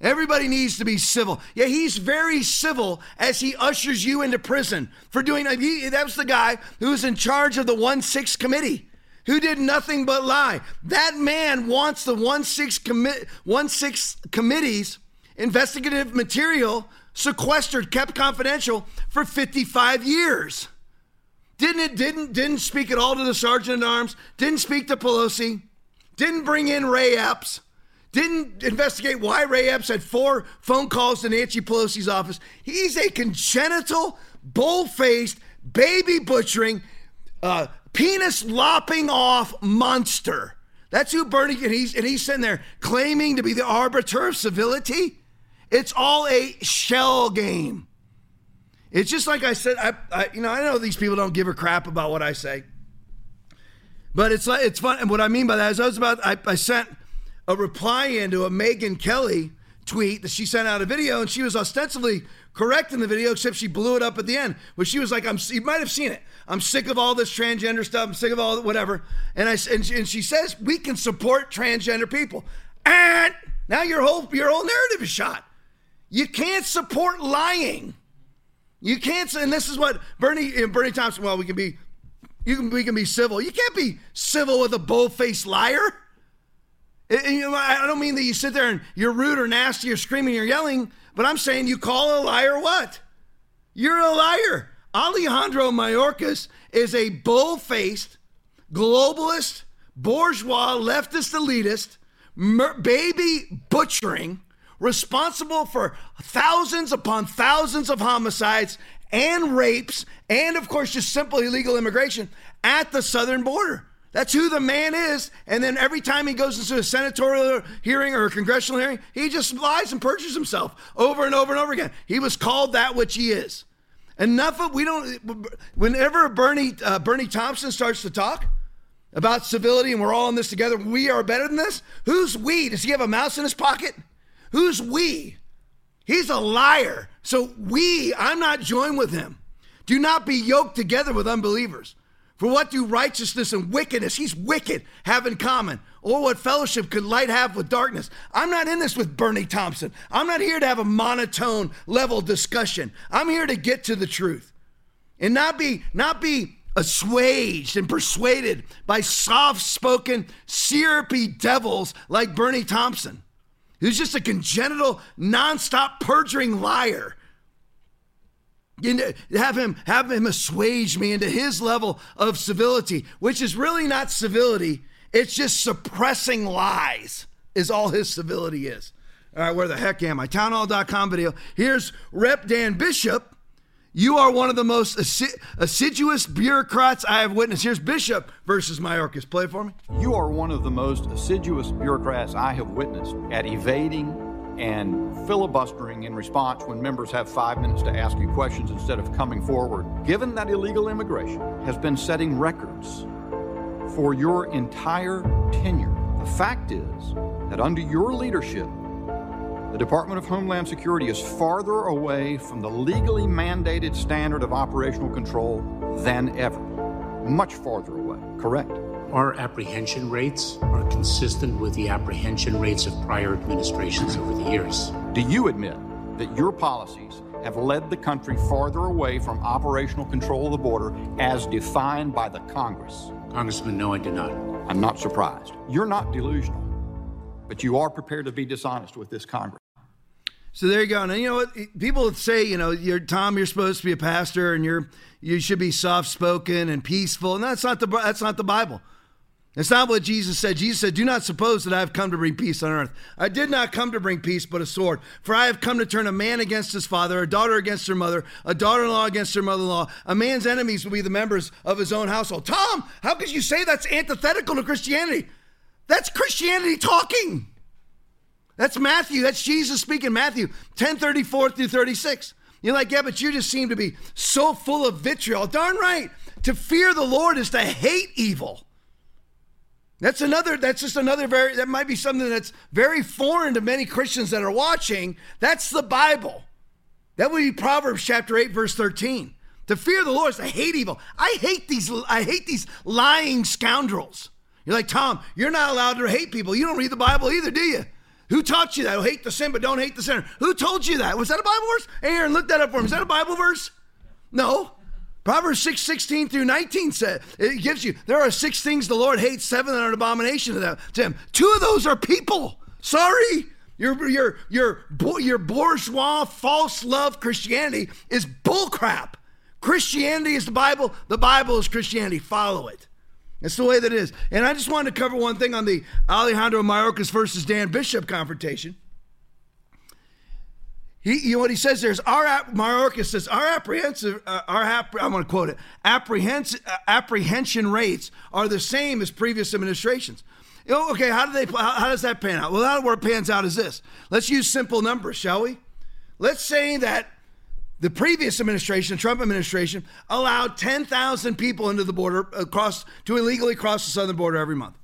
Everybody needs to be civil. Yeah, he's very civil as he ushers you into prison for doing. He, that was the guy who was in charge of the one six committee, who did nothing but lie. That man wants the one six commit one six committees investigative material sequestered, kept confidential for 55 years. Didn't it? Didn't didn't speak at all to the sergeant at arms. Didn't speak to Pelosi. Didn't bring in Ray Epps didn't investigate why Ray Epps had four phone calls to Nancy Pelosi's office. He's a congenital, bull faced, baby butchering, uh, penis lopping off monster. That's who Bernie and he's and he's sitting there claiming to be the arbiter of civility. It's all a shell game. It's just like I said. I, I you know I know these people don't give a crap about what I say, but it's like it's fun. And what I mean by that is I was about I, I sent a reply into a Megyn Kelly tweet that she sent out a video, and she was ostensibly correct in the video, except she blew it up at the end, where she was like, "I'm." You might have seen it. I'm sick of all this transgender stuff. I'm sick of all whatever. And I and she, and she says we can support transgender people, and now your whole your whole narrative is shot. You can't support lying. You can't. And this is what Bernie and Bernie Thompson. Well, we can be. You can we can be civil. You can't be civil with a bull-faced liar. I don't mean that you sit there and you're rude or nasty or screaming or yelling, but I'm saying you call a liar what? You're a liar. Alejandro Mayorkas is a bull faced, globalist, bourgeois, leftist elitist, mur- baby butchering, responsible for thousands upon thousands of homicides and rapes, and of course, just simple illegal immigration at the southern border. That's who the man is. And then every time he goes into a senatorial hearing or a congressional hearing, he just lies and perjures himself over and over and over again. He was called that which he is. Enough of we don't. Whenever Bernie uh, Bernie Thompson starts to talk about civility and we're all in this together, we are better than this. Who's we? Does he have a mouse in his pocket? Who's we? He's a liar. So we, I'm not joined with him. Do not be yoked together with unbelievers. For what do righteousness and wickedness, he's wicked, have in common? Or what fellowship could light have with darkness? I'm not in this with Bernie Thompson. I'm not here to have a monotone level discussion. I'm here to get to the truth and not be, not be assuaged and persuaded by soft spoken, syrupy devils like Bernie Thompson, who's just a congenital, nonstop perjuring liar have him have him assuage me into his level of civility, which is really not civility. It's just suppressing lies. Is all his civility is. All right, where the heck am I? Townhall.com video. Here's Rep Dan Bishop. You are one of the most assiduous bureaucrats I have witnessed. Here's Bishop versus Mayorkas. Play for me. You are one of the most assiduous bureaucrats I have witnessed at evading and filibustering in response when members have five minutes to ask you questions instead of coming forward. Given that illegal immigration has been setting records for your entire tenure, the fact is that under your leadership, the Department of Homeland Security is farther away from the legally mandated standard of operational control than ever. Much farther away, correct? Our apprehension rates are consistent with the apprehension rates of prior administrations over the years. Do you admit that your policies have led the country farther away from operational control of the border as defined by the Congress? Congressman, no, I do not. I'm not surprised. You're not delusional, but you are prepared to be dishonest with this Congress. So there you go. And you know what? People say, you know, you're Tom, you're supposed to be a pastor and you're you should be soft spoken and peaceful. And that's not the that's not the Bible. It's not what Jesus said. Jesus said, Do not suppose that I have come to bring peace on earth. I did not come to bring peace, but a sword. For I have come to turn a man against his father, a daughter against her mother, a daughter in law against her mother in law. A man's enemies will be the members of his own household. Tom, how could you say that's antithetical to Christianity? That's Christianity talking. That's Matthew. That's Jesus speaking. Matthew 10 34 through 36. You're like, yeah, but you just seem to be so full of vitriol. Darn right. To fear the Lord is to hate evil. That's another, that's just another very, that might be something that's very foreign to many Christians that are watching. That's the Bible. That would be Proverbs chapter 8, verse 13. To fear the Lord is to hate evil. I hate these, I hate these lying scoundrels. You're like, Tom, you're not allowed to hate people. You don't read the Bible either, do you? Who taught you that? Oh, hate the sin, but don't hate the sinner. Who told you that? Was that a Bible verse? Aaron, look that up for me. Is that a Bible verse? No. Proverbs 6, 16 through 19 says it gives you there are six things the Lord hates, seven that are an abomination to them. To him. Two of those are people. Sorry. Your your your your bourgeois false love Christianity is bullcrap. Christianity is the Bible. The Bible is Christianity. Follow it. That's the way that it is. And I just wanted to cover one thing on the Alejandro Mayorkas versus Dan Bishop confrontation. He, you know what he says there is our Mayorkas says our apprehensive uh, our I'm going to quote it apprehension uh, apprehension rates are the same as previous administrations. You know, okay, how do they how, how does that pan out? Well, how it pans out is this. Let's use simple numbers, shall we? Let's say that the previous administration, the Trump administration, allowed 10,000 people into the border across to illegally cross the southern border every month,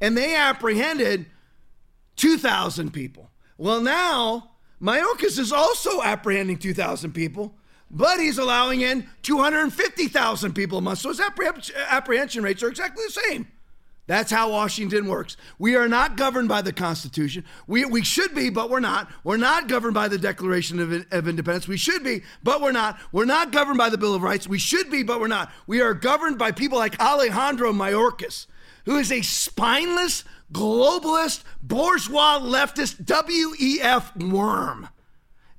and they apprehended 2,000 people. Well, now Mayorkas is also apprehending 2,000 people, but he's allowing in 250,000 people a month. So his apprehension rates are exactly the same. That's how Washington works. We are not governed by the Constitution. We, we should be, but we're not. We're not governed by the Declaration of, of Independence. We should be, but we're not. We're not governed by the Bill of Rights. We should be, but we're not. We are governed by people like Alejandro Mayorkas, who is a spineless, globalist, bourgeois, leftist, WEF worm.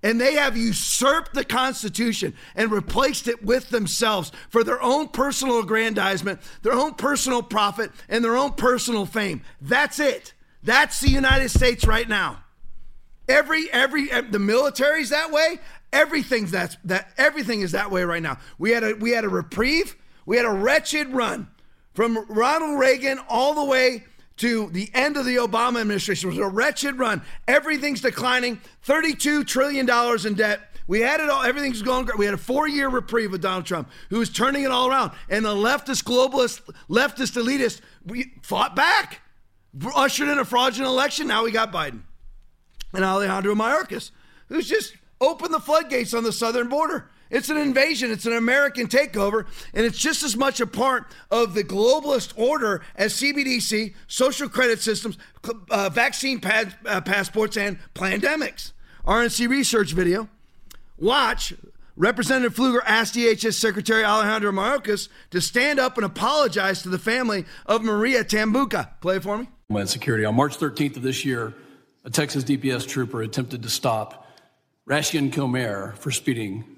and they have usurped the Constitution and replaced it with themselves for their own personal aggrandizement, their own personal profit, and their own personal fame. That's it. That's the United States right now. Every every eh, the military's that way. Everything's that's that everything is that way right now. We had a we had a reprieve. We had a wretched run from Ronald Reagan all the way to the end of the Obama administration. It was a wretched run. Everything's declining. $32 trillion in debt. We had it all. Everything's going great. We had a four-year reprieve with Donald Trump, who was turning it all around. And the leftist, globalist, leftist, elitist, we fought back, ushered in a fraudulent election. Now we got Biden and Alejandro Mayorkas, who's just opened the floodgates on the southern border. It's an invasion, it's an American takeover, and it's just as much a part of the globalist order as CBDC, social credit systems, uh, vaccine uh, passports, and pandemics. RNC research video. Watch. Representative Pfluger asked DHS Secretary Alejandro Mayorkas to stand up and apologize to the family of Maria Tambunga. Play it for me. Homeland Security. On March 13th of this year, a Texas DPS trooper attempted to stop Rashian Comer for speeding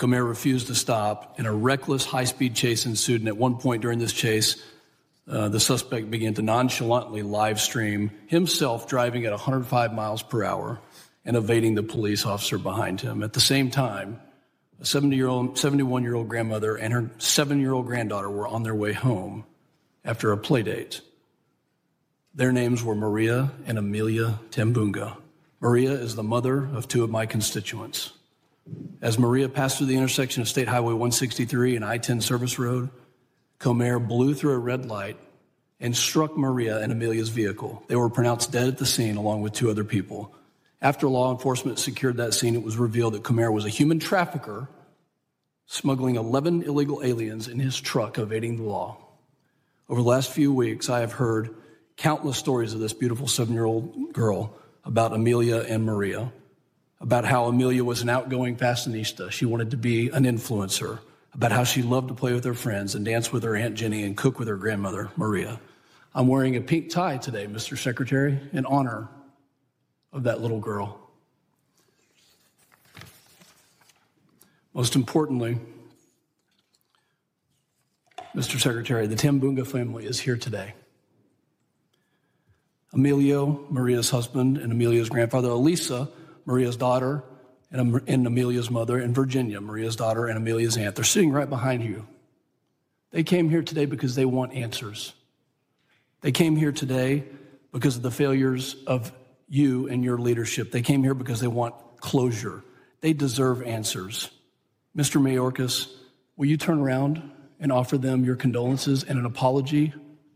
and refused to stop, and a reckless high speed chase ensued. And at one point during this chase, uh, the suspect began to nonchalantly live stream himself driving at 105 miles per hour and evading the police officer behind him. At the same time, a 70 year old, 71 year old grandmother and her seven year old granddaughter were on their way home after a play date. Their names were Maria and Amelia Tambunga. Maria is the mother of two of my constituents. As Maria passed through the intersection of State Highway 163 and I 10 Service Road, Comer blew through a red light and struck Maria and Amelia's vehicle. They were pronounced dead at the scene along with two other people. After law enforcement secured that scene, it was revealed that Comer was a human trafficker smuggling 11 illegal aliens in his truck, evading the law. Over the last few weeks, I have heard countless stories of this beautiful seven year old girl about Amelia and Maria about how Amelia was an outgoing fashionista. She wanted to be an influencer, about how she loved to play with her friends and dance with her Aunt Jenny and cook with her grandmother, Maria. I'm wearing a pink tie today, Mr. Secretary, in honor of that little girl. Most importantly, Mr. Secretary, the Tambunga family is here today. Emilio, Maria's husband, and Amelia's grandfather, Elisa, Maria's daughter, and, and Amelia's mother, and Virginia, Maria's daughter, and Amelia's aunt. They're sitting right behind you. They came here today because they want answers. They came here today because of the failures of you and your leadership. They came here because they want closure. They deserve answers. Mr. Mayorkas, will you turn around and offer them your condolences and an apology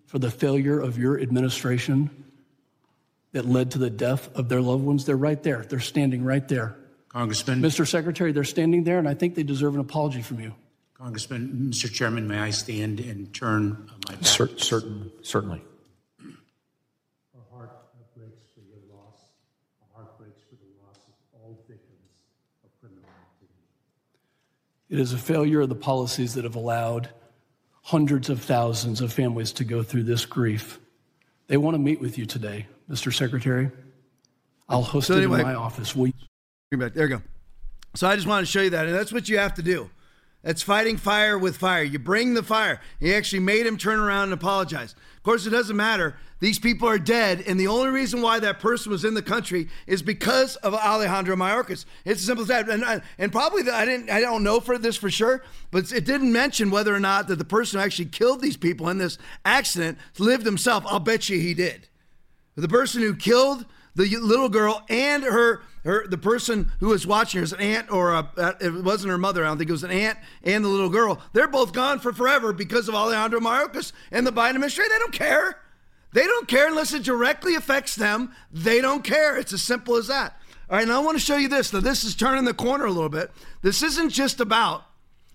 for the failure of your administration that led to the death of their loved ones. They're right there. They're standing right there. Congressman. Mr. Secretary, they're standing there, and I think they deserve an apology from you. Congressman, Mr. Chairman, may I stand and turn my back? Cer- certain, certainly. Our heart breaks for your loss. Our heart breaks for the loss of all victims of criminal activity. It is a failure of the policies that have allowed hundreds of thousands of families to go through this grief. They want to meet with you today. Mr. Secretary. I'll host so it anyway, in my office. Will you- back. There you go. So I just want to show you that, and that's what you have to do. That's fighting fire with fire. You bring the fire. He actually made him turn around and apologize. Of course, it doesn't matter. These people are dead, and the only reason why that person was in the country is because of Alejandro Mayorkas. It's as simple as that. And, uh, and probably the, I didn't, I don't know for this for sure, but it didn't mention whether or not that the person who actually killed these people in this accident lived himself. I'll bet you he did the person who killed the little girl and her her the person who was watching her, his aunt or a, uh, it wasn't her mother. I don't think it was an aunt and the little girl. They're both gone for forever because of Alejandro Mayorkas and the Biden administration. They don't care. They don't care unless it directly affects them. They don't care. It's as simple as that. All right, now I want to show you this. Now this is turning the corner a little bit. This isn't just about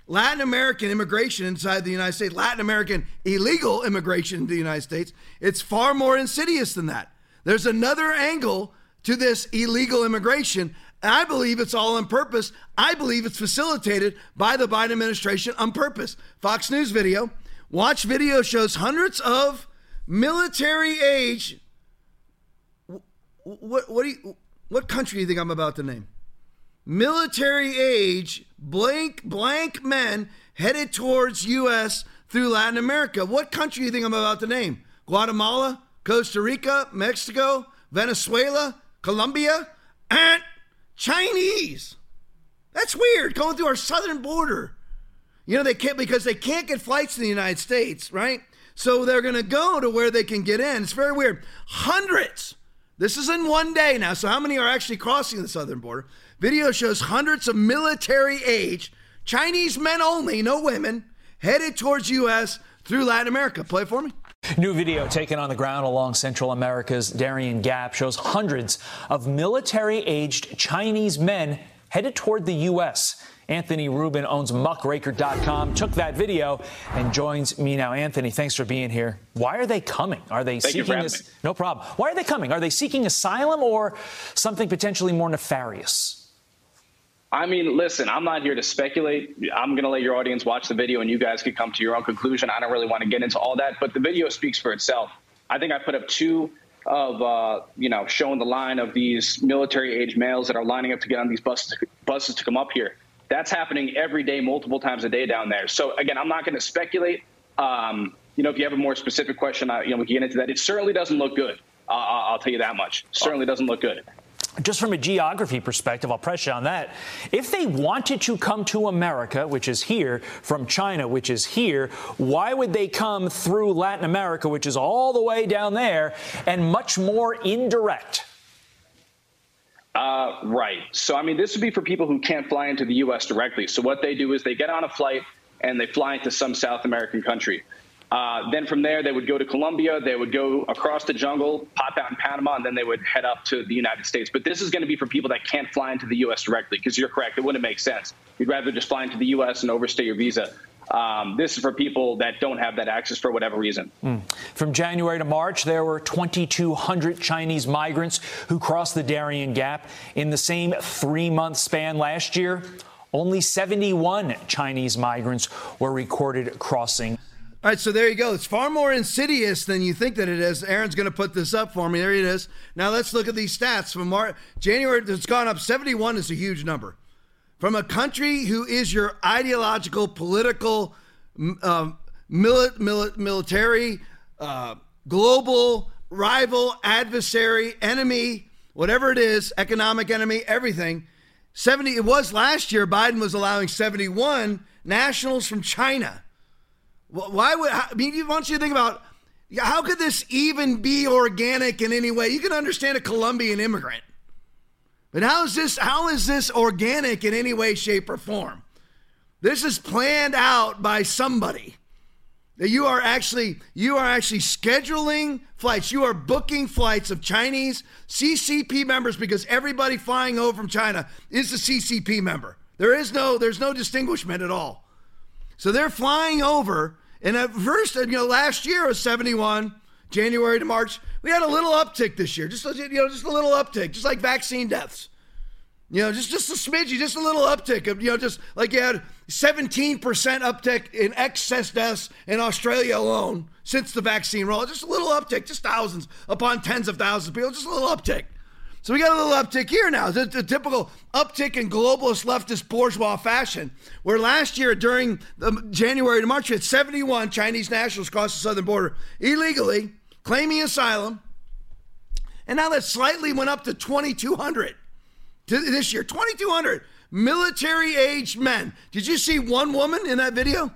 Latin American immigration inside the United States, Latin American illegal immigration into the United States, it's far more insidious than that. There's another angle to this illegal immigration. And I believe it's all on purpose. I believe it's facilitated by the Biden administration on purpose. Fox News video. Watch video shows hundreds of military age. What, what, do you, what country do you think I'm about to name? military age blank blank men headed towards U.S. through Latin America. What country do you think I'm about to name? Guatemala, Costa Rica, Mexico, Venezuela, Colombia, and Chinese. That's weird going through our southern border. You know, they can't because they can't get flights in the United States, right? So they're going to go to where they can get in. It's very weird. Hundreds. This is in one day now. So, how many are actually crossing the southern border? Video shows hundreds of military age, Chinese men only, no women, headed towards U.S. through Latin America. Play for me. New video taken on the ground along Central America's Darien Gap shows hundreds of military aged Chinese men headed toward the U.S. Anthony Rubin owns muckraker.com, took that video and joins me now. Anthony, thanks for being here. Why are they coming? Are they Thank seeking this? No problem. Why are they coming? Are they seeking asylum or something potentially more nefarious? I mean, listen, I'm not here to speculate. I'm going to let your audience watch the video and you guys can come to your own conclusion. I don't really want to get into all that, but the video speaks for itself. I think I put up two of, uh, you know, showing the line of these military age males that are lining up to get on these buses, buses to come up here. That's happening every day, multiple times a day down there. So, again, I'm not going to speculate. Um, you know, if you have a more specific question, uh, you know, we can get into that. It certainly doesn't look good. Uh, I'll tell you that much. Certainly doesn't look good just from a geography perspective, I'll press you on that. If they wanted to come to America, which is here, from China, which is here, why would they come through Latin America, which is all the way down there, and much more indirect? Uh, right. So, I mean, this would be for people who can't fly into the U.S. directly. So, what they do is they get on a flight and they fly into some South American country. Uh, then from there, they would go to Colombia, they would go across the jungle, pop out in Panama, and then they would head up to the United States. But this is going to be for people that can't fly into the U.S. directly, because you're correct, it wouldn't make sense. You'd rather just fly into the U.S. and overstay your visa. Um, this is for people that don't have that access for whatever reason. Mm. From January to March, there were 2,200 Chinese migrants who crossed the Darien Gap. In the same three month span last year, only 71 Chinese migrants were recorded crossing. All right, so there you go. It's far more insidious than you think that it is. Aaron's going to put this up for me. There it is. Now let's look at these stats from Mar- January. It's gone up. 71 is a huge number. From a country who is your ideological, political, um, mili- mili- military, uh, global rival, adversary, enemy, whatever it is, economic enemy, everything. 70. It was last year. Biden was allowing 71 nationals from China. Why would I mean? I want you to think about how could this even be organic in any way? You can understand a Colombian immigrant, but how is this? How is this organic in any way, shape, or form? This is planned out by somebody. That you are actually you are actually scheduling flights. You are booking flights of Chinese CCP members because everybody flying over from China is a CCP member. There is no there's no distinguishment at all. So they're flying over and at first, you know, last year was 71, January to March. We had a little uptick this year, just you know, just a little uptick, just like vaccine deaths. You know, just just a smidgy, just a little uptick of, you know, just like you had 17% uptick in excess deaths in Australia alone since the vaccine roll. Just a little uptick, just thousands upon tens of thousands of people, just a little uptick. So we got a little uptick here now. A typical uptick in globalist leftist bourgeois fashion, where last year during January to March, we had 71 Chinese nationals cross the southern border illegally, claiming asylum. And now that slightly went up to 2,200 this year. 2,200 military aged men. Did you see one woman in that video?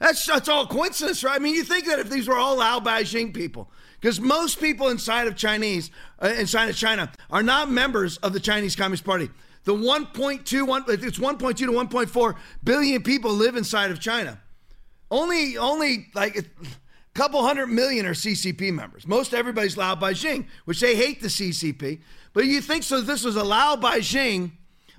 That's, that's all coincidence, right? I mean, you think that if these were all Lao Beijing people, because most people inside of Chinese, uh, inside of China, are not members of the Chinese Communist Party. The 1.2, one, it's 1.2 to 1.4 billion people live inside of China. Only, only like a couple hundred million are CCP members. Most everybody's Lao Beijing, which they hate the CCP. But you think so? This was a Lao Beijing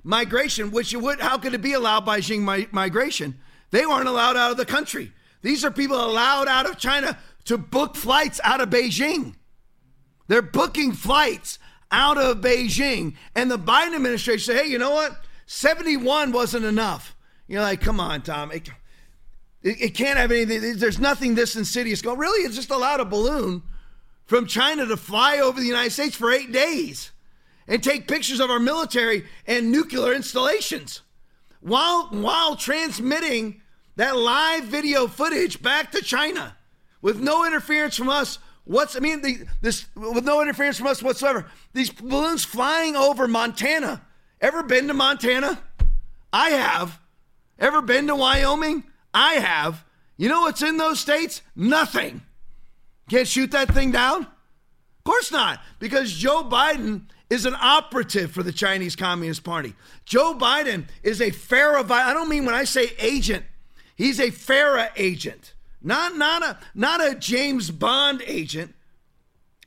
migration, which would. How could it be a Lao Beijing mi- migration? They weren't allowed out of the country. These are people allowed out of China to book flights out of Beijing. They're booking flights out of Beijing. And the Biden administration say, hey, you know what? 71 wasn't enough. You're like, come on, Tom. It, it, it can't have anything. There's nothing this insidious going. Really, it's just allowed a balloon from China to fly over the United States for eight days. and take pictures of our military and nuclear installations while while transmitting that live video footage back to China with no interference from us. What's I mean the, this with no interference from us whatsoever. These balloons flying over Montana. Ever been to Montana? I have. Ever been to Wyoming? I have. You know what's in those states? Nothing. Can't shoot that thing down? Of course not, because Joe Biden is an operative for the Chinese Communist Party. Joe Biden is a FARA. I don't mean when I say agent, he's a FARA agent, not not a not a James Bond agent.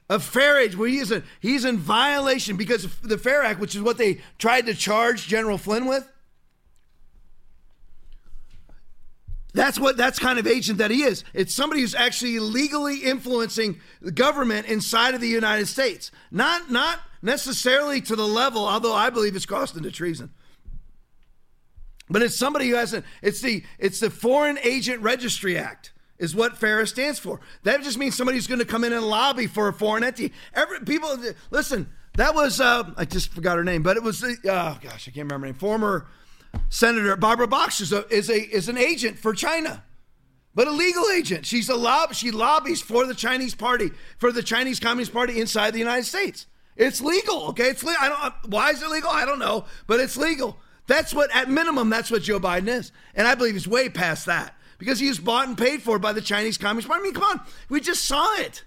A FARA where he is a, he's in violation because of the FARA Act, which is what they tried to charge General Flynn with. That's what that's kind of agent that he is. It's somebody who's actually legally influencing the government inside of the United States. Not not necessarily to the level, although I believe it's crossed into treason. But it's somebody who hasn't. It's the it's the Foreign Agent Registry Act is what FARA stands for. That just means somebody's going to come in and lobby for a foreign entity. Every people listen. That was uh, I just forgot her name, but it was the oh gosh I can't remember her name. Former Senator Barbara Boxer is a, is a is an agent for China, but a legal agent. She's a lob. She lobbies for the Chinese Party, for the Chinese Communist Party inside the United States. It's legal, okay? It's legal. I don't. Why is it legal? I don't know, but it's legal. That's what, at minimum, that's what Joe Biden is, and I believe he's way past that because he was bought and paid for by the Chinese Communist Party. I mean, come on, we just saw it.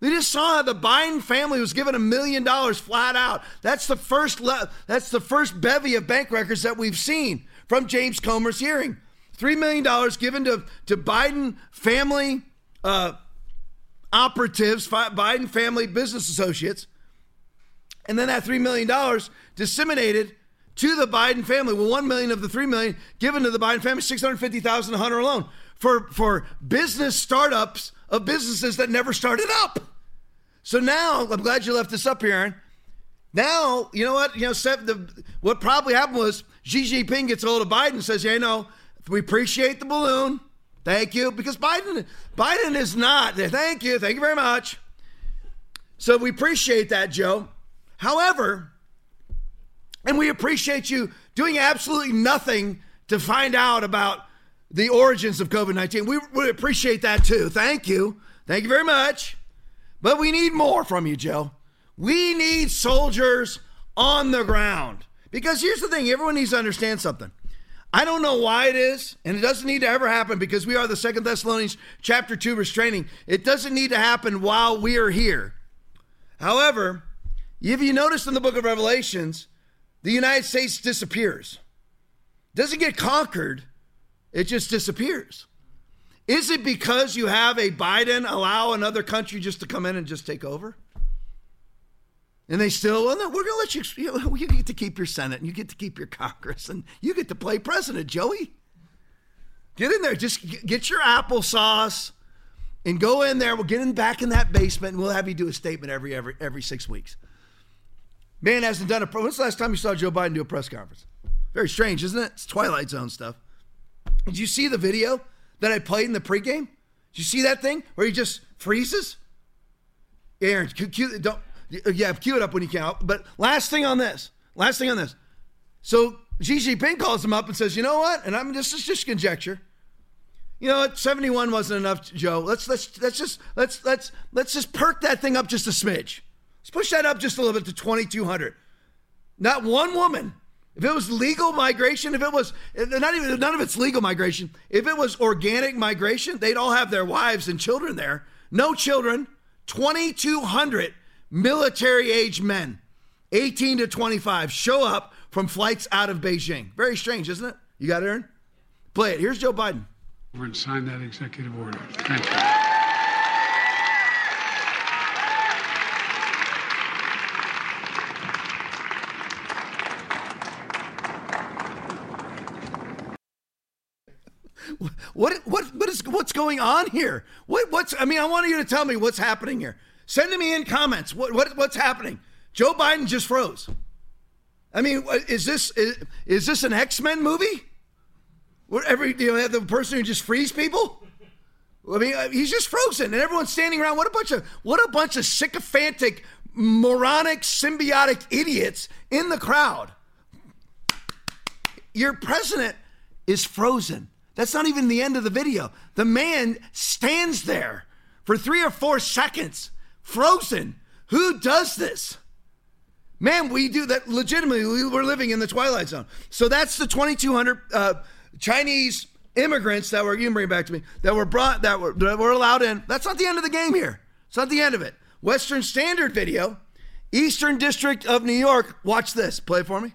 We just saw how the Biden family was given a million dollars flat out. That's the first le- that's the first bevy of bank records that we've seen from James Comer's hearing. Three million dollars given to to Biden family uh, operatives, Biden family business associates, and then that three million dollars disseminated to the Biden family. Well, one million of the three million given to the Biden family, six hundred fifty thousand to Hunter alone for for business startups of businesses that never started up. So now I'm glad you left this up here, Aaron. Now you know what you know. The, what probably happened was Xi Jinping gets hold of Biden and says, "Yeah, you know, we appreciate the balloon. Thank you." Because Biden, Biden is not. Thank you. Thank you very much. So we appreciate that, Joe. However, and we appreciate you doing absolutely nothing to find out about the origins of COVID 19. We, we appreciate that too. Thank you. Thank you very much. But we need more from you, Joe. We need soldiers on the ground. Because here's the thing everyone needs to understand something. I don't know why it is, and it doesn't need to ever happen because we are the Second Thessalonians chapter 2 restraining. It doesn't need to happen while we are here. However, if you notice in the book of Revelations, the United States disappears. Doesn't get conquered, it just disappears. Is it because you have a Biden allow another country just to come in and just take over? And they still, well, no, we're going to let you, you, you get to keep your Senate and you get to keep your Congress and you get to play president, Joey. Get in there, just get your applesauce and go in there. We'll get in back in that basement and we'll have you do a statement every every every six weeks. Man hasn't done a. When's the last time you saw Joe Biden do a press conference? Very strange, isn't it? It's Twilight Zone stuff. Did you see the video that I played in the pregame? Did you see that thing where he just freezes? Aaron, cue, don't, yeah, cue it up when you can. But last thing on this, last thing on this. So Xi Jinping calls him up and says, "You know what?" And I'm just just conjecture. You know what? 71 wasn't enough, Joe. Let's let's let's just let's let's let's just perk that thing up just a smidge. Let's push that up just a little bit to 2,200. Not one woman if it was legal migration, if it was eh, not even none of it's legal migration, if it was organic migration, they'd all have their wives and children there. No children, 2,200 military age men, 18 to 25, show up from flights out of Beijing. Very strange, isn't it? You got it, Aaron? Play it. Here's Joe Biden. We're going to sign that executive order. Thank you. What what what is what's going on here? What what's I mean, I want you to tell me what's happening here. Send me in comments. What what what's happening? Joe Biden just froze. I mean, is this is, is this an X Men movie? Where every you know the person who just frees people? I mean, uh, he's just frozen, and everyone's standing around. What a bunch of what a bunch of sycophantic moronic, symbiotic idiots in the crowd. Your president is frozen. That's not even the end of the video. The man stands there for three or four seconds, frozen. Who does this? Man, we do that legitimately. We're living in the twilight zone. So that's the 2,200 uh, Chinese immigrants that were you can bring it back to me that were brought that were that were allowed in. That's not the end of the game here. It's not the end of it. Western Standard video, Eastern District of New York. Watch this. Play for me.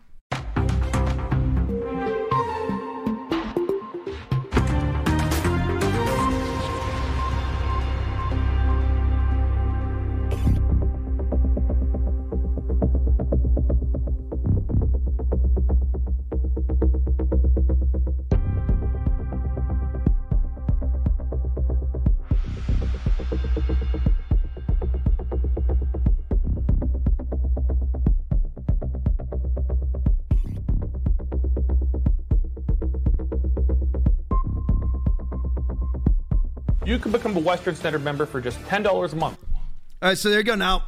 You can become a Western Standard member for just $10 a month. All right, so there you go. Now,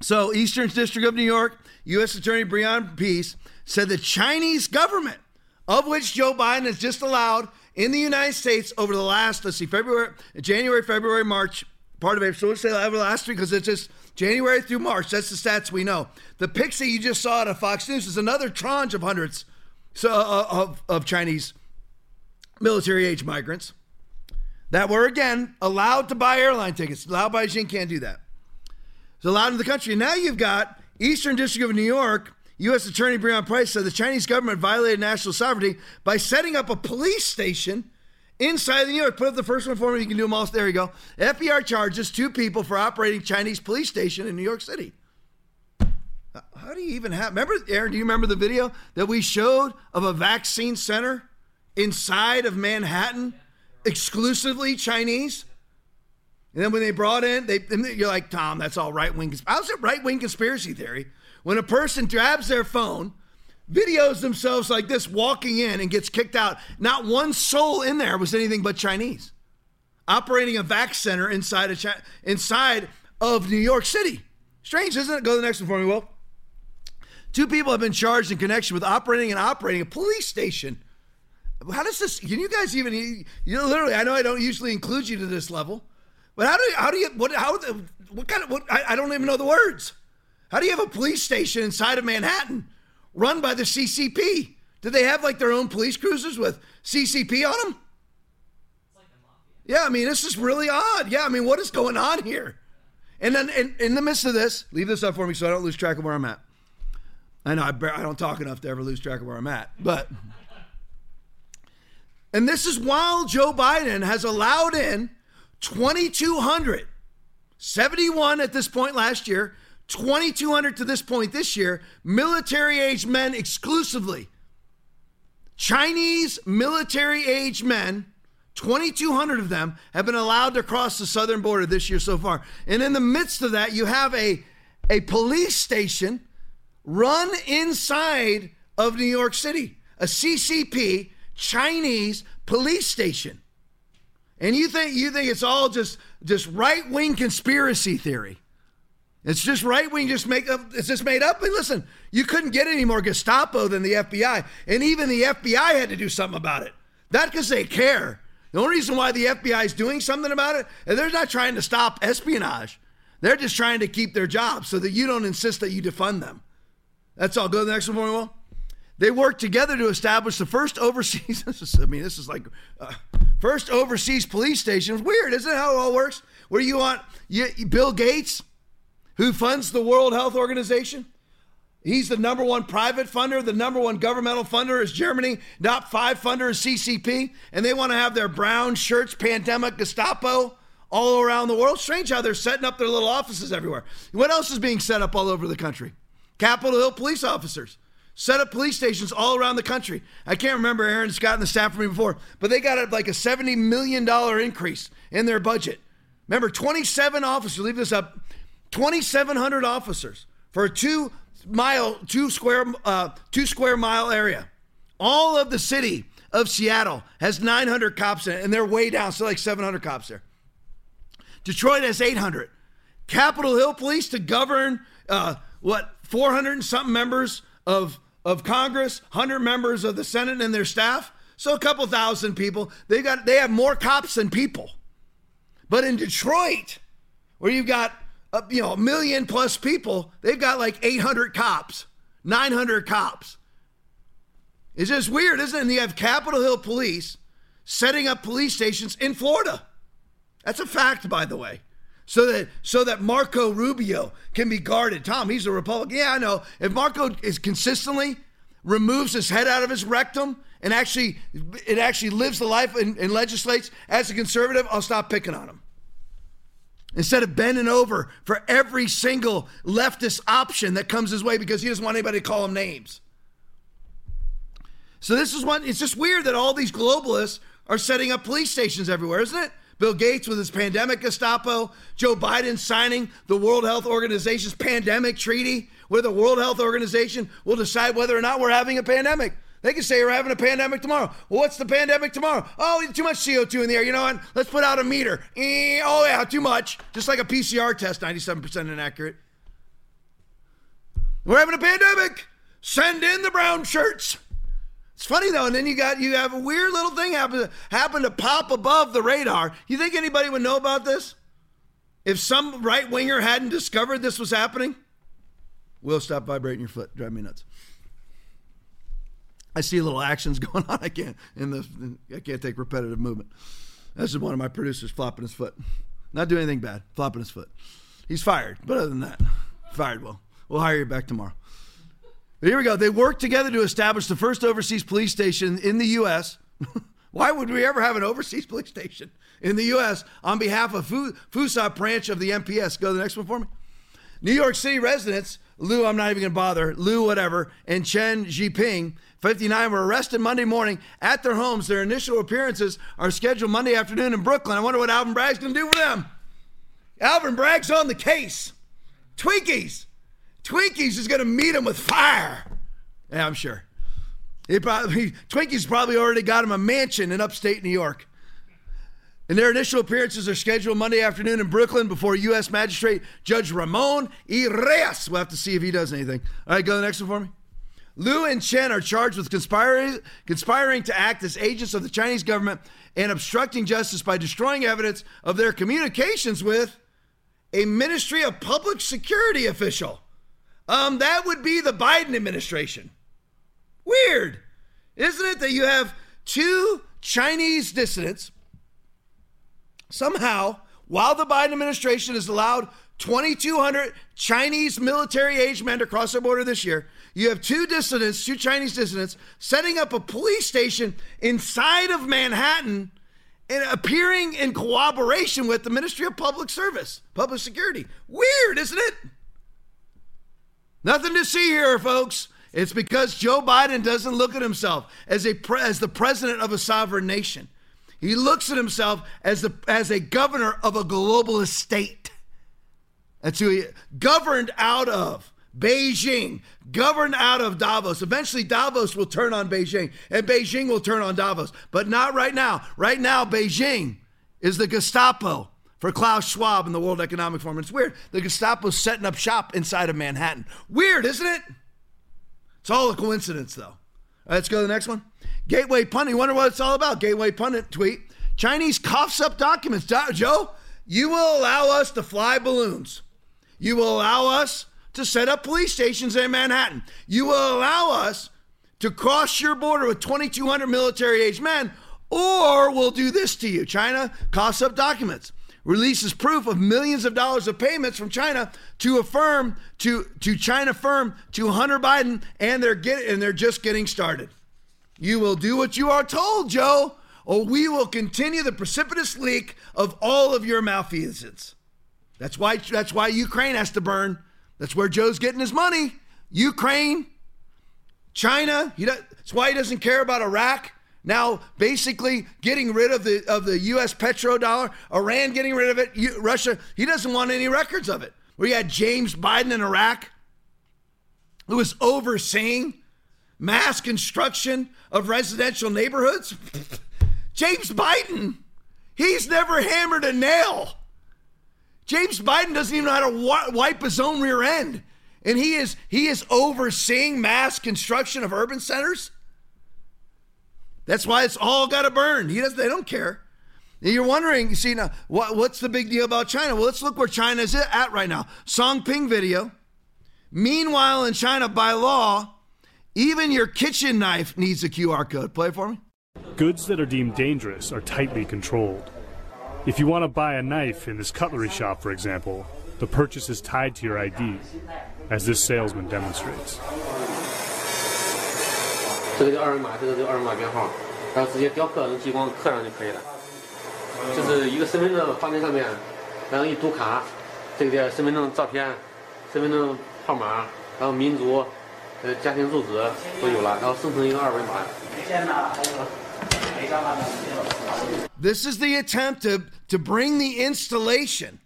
so Eastern District of New York, U.S. Attorney Breon Peace said the Chinese government, of which Joe Biden has just allowed in the United States over the last, let's see, February, January, February, March, part of April. So let's say over the last week because it's just January through March. That's the stats we know. The that you just saw at Fox News is another tranche of hundreds so, uh, of, of Chinese military age migrants that were again allowed to buy airline tickets. Allowed by Beijing can't do that. It's allowed in the country. Now you've got Eastern District of New York. U.S. Attorney Breon Price said the Chinese government violated national sovereignty by setting up a police station inside the New York. Put up the first one for me. You can do them all. There you go. FBI charges two people for operating Chinese police station in New York City. Uh, how do you even have? Remember, Aaron? Do you remember the video that we showed of a vaccine center inside of Manhattan? Exclusively Chinese. And then when they brought in, they you're like, Tom, that's all right wing. How's it right wing conspiracy theory? When a person grabs their phone, videos themselves like this walking in and gets kicked out, not one soul in there was anything but Chinese, operating a vac center inside of China, inside of New York City. Strange, isn't it? Go to the next one for me, Will. Two people have been charged in connection with operating and operating a police station how does this? Can you guys even? You literally, I know I don't usually include you to this level, but how do you? How do you? What? How? What kind of? What? I, I don't even know the words. How do you have a police station inside of Manhattan, run by the CCP? Do they have like their own police cruisers with CCP on them? Yeah, I mean, this is really odd. Yeah, I mean, what is going on here? And then in, in the midst of this, leave this up for me so I don't lose track of where I'm at. I know I, I don't talk enough to ever lose track of where I'm at, but. And this is while Joe Biden has allowed in 2,200, 71 at this point last year, 2,200 to this point this year, military age men exclusively. Chinese military age men, 2,200 of them, have been allowed to cross the southern border this year so far. And in the midst of that, you have a, a police station run inside of New York City, a CCP Chinese police station. And you think you think it's all just just right wing conspiracy theory. It's just right wing, just make up. It's just made up. And listen, you couldn't get any more Gestapo than the FBI, and even the FBI had to do something about it. Not because they care. The only reason why the FBI is doing something about it, and they're not trying to stop espionage. They're just trying to keep their job so that you don't insist that you defund them. That's all. Go to the next one, Will. They worked together to establish the first overseas. This is, I mean, this is like uh, first overseas police station. It's weird, isn't it? How it all works. Where you want you, Bill Gates, who funds the World Health Organization. He's the number one private funder. The number one governmental funder is Germany. Top five funder is CCP, and they want to have their brown shirts, pandemic, Gestapo all around the world. Strange how they're setting up their little offices everywhere. What else is being set up all over the country? Capitol Hill police officers set up police stations all around the country. I can't remember Aaron's gotten the staff from me before, but they got like a $70 million increase in their budget. Remember, 27 officers, leave this up, 2,700 officers for a two mile, two square, uh, two square mile area. All of the city of Seattle has 900 cops in it, and they're way down, so like 700 cops there. Detroit has 800. Capitol Hill Police to govern uh, what 400 and something members of of Congress, 100 members of the Senate and their staff. So a couple thousand people. They got they have more cops than people. But in Detroit, where you've got uh, you know a million plus people, they've got like 800 cops, 900 cops. It's just weird, isn't it? And you have Capitol Hill police setting up police stations in Florida. That's a fact, by the way. So that so that Marco Rubio can be guarded. Tom, he's a Republican. Yeah, I know. If Marco is consistently removes his head out of his rectum and actually it actually lives the life and, and legislates as a conservative, I'll stop picking on him. Instead of bending over for every single leftist option that comes his way because he doesn't want anybody to call him names. So this is one, it's just weird that all these globalists are setting up police stations everywhere, isn't it? Bill Gates with his pandemic Gestapo, Joe Biden signing the World Health Organization's pandemic treaty, where the World Health Organization will decide whether or not we're having a pandemic. They can say we're having a pandemic tomorrow. Well, what's the pandemic tomorrow? Oh, too much CO2 in the air. You know what? Let's put out a meter. Eh, oh, yeah, too much. Just like a PCR test, 97% inaccurate. We're having a pandemic. Send in the brown shirts. It's funny though, and then you got you have a weird little thing happen happen to pop above the radar. You think anybody would know about this? If some right winger hadn't discovered this was happening? Will stop vibrating your foot. Drive me nuts. I see little actions going on. I can't in the I can't take repetitive movement. This is one of my producers flopping his foot. Not doing anything bad, flopping his foot. He's fired. But other than that, fired. Well, we'll hire you back tomorrow. Here we go. They worked together to establish the first overseas police station in the U.S. Why would we ever have an overseas police station in the U.S. on behalf of Fusap branch of the MPS? Go to the next one for me. New York City residents, Lou, I'm not even going to bother, Lou, whatever, and Chen Zhiping, 59, were arrested Monday morning at their homes. Their initial appearances are scheduled Monday afternoon in Brooklyn. I wonder what Alvin Bragg's going to do for them. Alvin Bragg's on the case. Twinkies. Twinkies is going to meet him with fire. Yeah, I'm sure. He probably Twinkies probably already got him a mansion in upstate New York. And their initial appearances are scheduled Monday afternoon in Brooklyn before U.S. Magistrate Judge Ramon E. Reyes. We'll have to see if he does anything. All right, go to the next one for me. Liu and Chen are charged with conspiring, conspiring to act as agents of the Chinese government and obstructing justice by destroying evidence of their communications with a Ministry of Public Security official. Um, that would be the Biden administration. Weird, isn't it, that you have two Chinese dissidents somehow, while the Biden administration has allowed 2,200 Chinese military age men to cross the border this year, you have two dissidents, two Chinese dissidents, setting up a police station inside of Manhattan and appearing in cooperation with the Ministry of Public Service, Public Security. Weird, isn't it? Nothing to see here, folks. It's because Joe Biden doesn't look at himself as a pre- as the president of a sovereign nation. He looks at himself as the as a governor of a globalist state. That's who he governed out of Beijing, governed out of Davos. Eventually, Davos will turn on Beijing, and Beijing will turn on Davos, but not right now. Right now, Beijing is the Gestapo for Klaus Schwab in the World Economic Forum. It's weird. The Gestapo's setting up shop inside of Manhattan. Weird, isn't it? It's all a coincidence, though. let's go to the next one. Gateway Pundit. You wonder what it's all about? Gateway Pundit tweet. Chinese coughs up documents. Joe, you will allow us to fly balloons. You will allow us to set up police stations in Manhattan. You will allow us to cross your border with 2,200 military aged men, or we'll do this to you. China coughs up documents releases proof of millions of dollars of payments from China to a firm to to China firm to Hunter Biden, and they're get and they're just getting started. You will do what you are told, Joe, or we will continue the precipitous leak of all of your malfeasance. That's why that's why Ukraine has to burn. That's where Joe's getting his money. Ukraine, China. He does, that's why he doesn't care about Iraq now basically getting rid of the of the U.S. petrodollar, Iran getting rid of it, Russia. He doesn't want any records of it. We had James Biden in Iraq, who was overseeing mass construction of residential neighborhoods. James Biden, he's never hammered a nail. James Biden doesn't even know how to wipe his own rear end. And he is he is overseeing mass construction of urban centers. That's why it's all got to burn. He does. They don't care. And you're wondering, you see now, what, what's the big deal about China? Well, let's look where China is at right now. Song Ping video. Meanwhile, in China, by law, even your kitchen knife needs a QR code. Play for me. Goods that are deemed dangerous are tightly controlled. If you want to buy a knife in this cutlery shop, for example, the purchase is tied to your ID, as this salesman demonstrates. 这个叫二维码，这个叫二维码编号，然后直接雕刻能激光刻上就可以了。就是一个身份证放在上面，然后一读卡，这个叫身份证照片、身份证号码，然后民族、呃家庭住址都有了，然后生成一个二维码。This is the attempt to, to bring the installation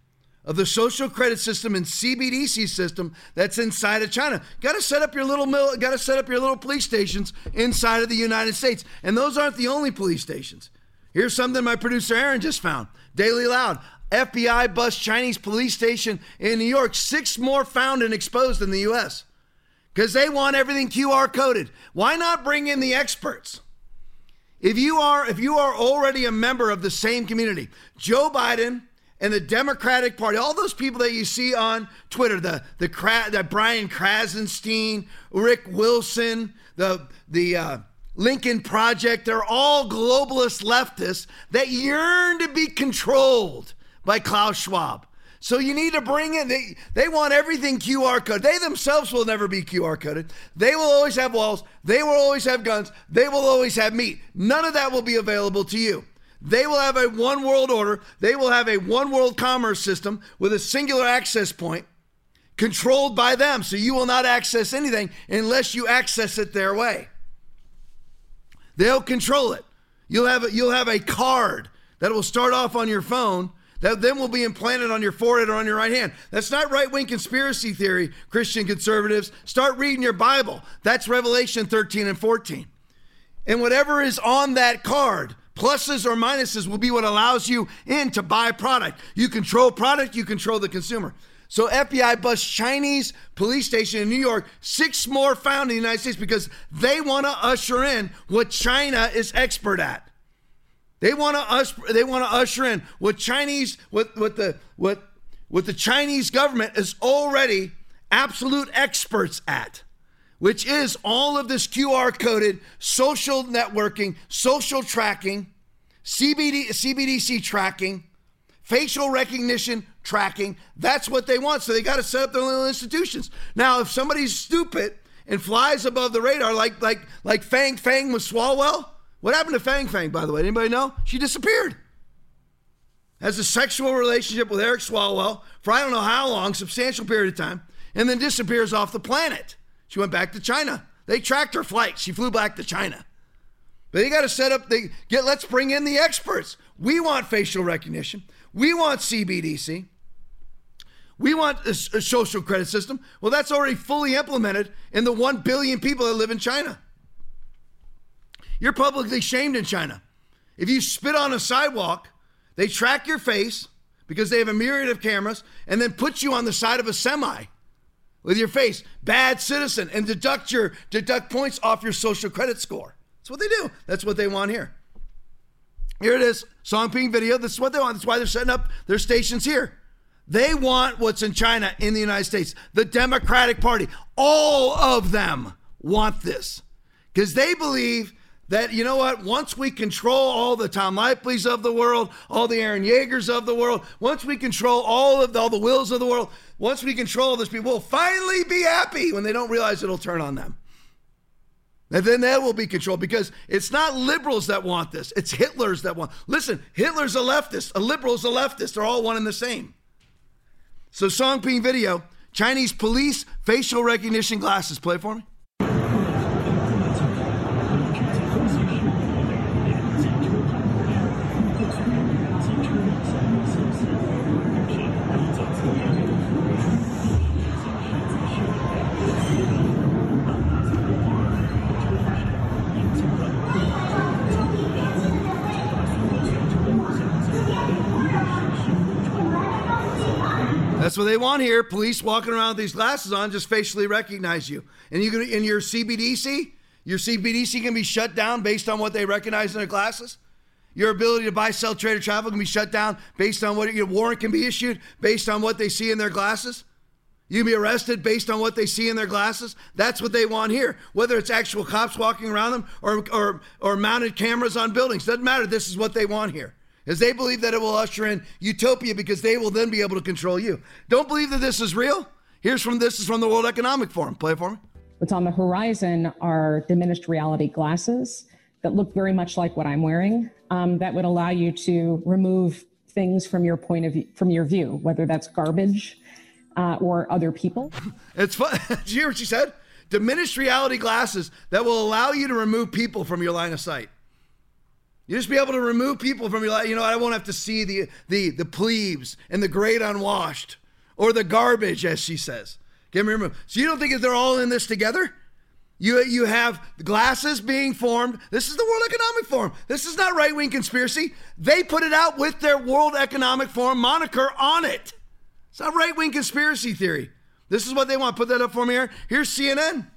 of the social credit system and CBDC system that's inside of China. Got to set up your little mil- got to set up your little police stations inside of the United States. And those aren't the only police stations. Here's something my producer Aaron just found. Daily Loud. FBI bust Chinese police station in New York. Six more found and exposed in the US. Because they want everything QR coded. Why not bring in the experts? If you are if you are already a member of the same community, Joe Biden and the Democratic Party, all those people that you see on Twitter, the the, the Brian Krassenstein, Rick Wilson, the the uh, Lincoln Project, they're all globalist leftists that yearn to be controlled by Klaus Schwab. So you need to bring in they they want everything QR code. They themselves will never be QR coded. They will always have walls. They will always have guns. They will always have meat. None of that will be available to you. They will have a one world order. They will have a one world commerce system with a singular access point controlled by them. So you will not access anything unless you access it their way. They'll control it. You'll have a, you'll have a card that will start off on your phone that then will be implanted on your forehead or on your right hand. That's not right wing conspiracy theory, Christian conservatives. Start reading your Bible. That's Revelation 13 and 14. And whatever is on that card, pluses or minuses, will be what allows you in to buy product. You control product, you control the consumer. So FBI bust Chinese police station in New York, six more found in the United States because they want to usher in what China is expert at. They want to us they want to usher in what Chinese what what the what what the Chinese government is already absolute experts at, which is all of this QR coded social networking, social tracking, CBD CBDC tracking, facial recognition tracking. That's what they want. So they got to set up their little institutions. Now, if somebody's stupid and flies above the radar like like like Fang Fang with Swalwell, what happened to Fang Fang, by the way? Anybody know? She disappeared. Has a sexual relationship with Eric Swalwell for I don't know how long, substantial period of time, and then disappears off the planet. She went back to China. They tracked her flight. She flew back to China. But they got to set up the get let's bring in the experts. We want facial recognition. We want CBDC. We want a, a uh, social credit system. Well, that's already fully implemented in the 1 billion people that live in China. You're publicly shamed in China. If you spit on a sidewalk, they track your face because they have a myriad of cameras and then put you on the side of a semi with your face, bad citizen, and deduct your deduct points off your social credit score. That's what they do. That's what they want here. Here it is, Song Ping video. This is what they want. That's why they're setting up their stations here. They want what's in China in the United States. The Democratic Party, all of them want this because they believe that you know what once we control all the tom Lipley's of the world all the aaron yeagers of the world once we control all of the, all the wills of the world once we control this, people we'll finally be happy when they don't realize it'll turn on them and then that will be controlled because it's not liberals that want this. It's hitlers that want listen hitler's a leftist a liberal's a leftist. They're all one and the same. So song ping video chinese police facial recognition glasses. Play for me what they want here. Police walking around with these glasses on just facially recognize you. And you can in your CBDC, your CBDC can be shut down based on what they recognize in their glasses. Your ability to buy, sell, trade, or travel can be shut down based on what your warrant can be issued based on what they see in their glasses. You can be arrested based on what they see in their glasses. That's what they want here. Whether it's actual cops walking around them or, or, or mounted cameras on buildings, doesn't matter. This is what they want here. As they believe that it will usher in utopia because they will then be able to control you. Don't believe that this is real? Here's from this is from the World Economic Forum. Play it for me. What's on the horizon are diminished reality glasses that look very much like what I'm wearing. Um, that would allow you to remove things from your point of view, from your view, whether that's garbage uh, or other people. It's fun. Did you hear what she said? Diminished reality glasses that will allow you to remove people from your line of sight. You just be able to remove people from your life. You know, I won't have to see the the the plebes and the great unwashed or the garbage, as she says. Get me removed. So you don't think that they're all in this together? You, you have glasses being formed. This is the World Economic Forum. This is not right wing conspiracy. They put it out with their World Economic Forum moniker on it. It's not right wing conspiracy theory. This is what they want. Put that up for me here. Here's CNN.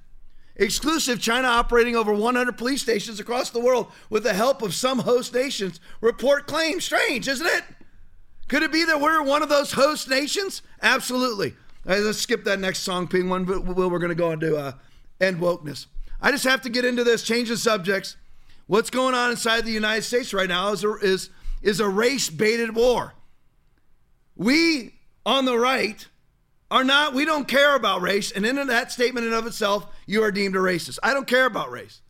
Exclusive China operating over 100 police stations across the world with the help of some host nations report claims. Strange, isn't it? Could it be that we're one of those host nations? Absolutely. Right, let's skip that next song, Ping One. But we're going to go into uh, end wokeness. I just have to get into this, change the subjects. What's going on inside the United States right now is a, is, is a race baited war. We on the right are not, we don't care about race. And in that statement and of itself, you are deemed a racist. I don't care about race.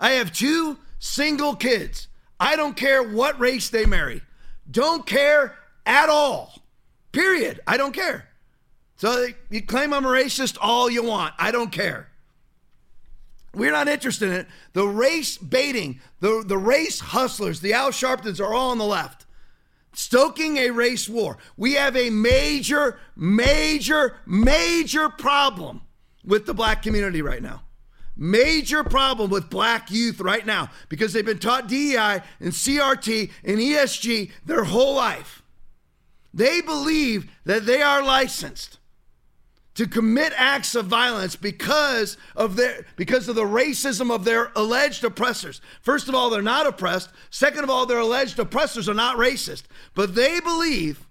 I have two single kids. I don't care what race they marry. Don't care at all. Period. I don't care. So you claim I'm a racist all you want. I don't care. We're not interested in it. The race baiting, the, the race hustlers, the Al Sharptons are all on the left, stoking a race war. We have a major, major, major problem with the black community right now. Major problem with black youth right now because they've been taught DEI and CRT and ESG their whole life. They believe that they are licensed to commit acts of violence because of their because of the racism of their alleged oppressors. First of all, they're not oppressed. Second of all, their alleged oppressors are not racist. But they believe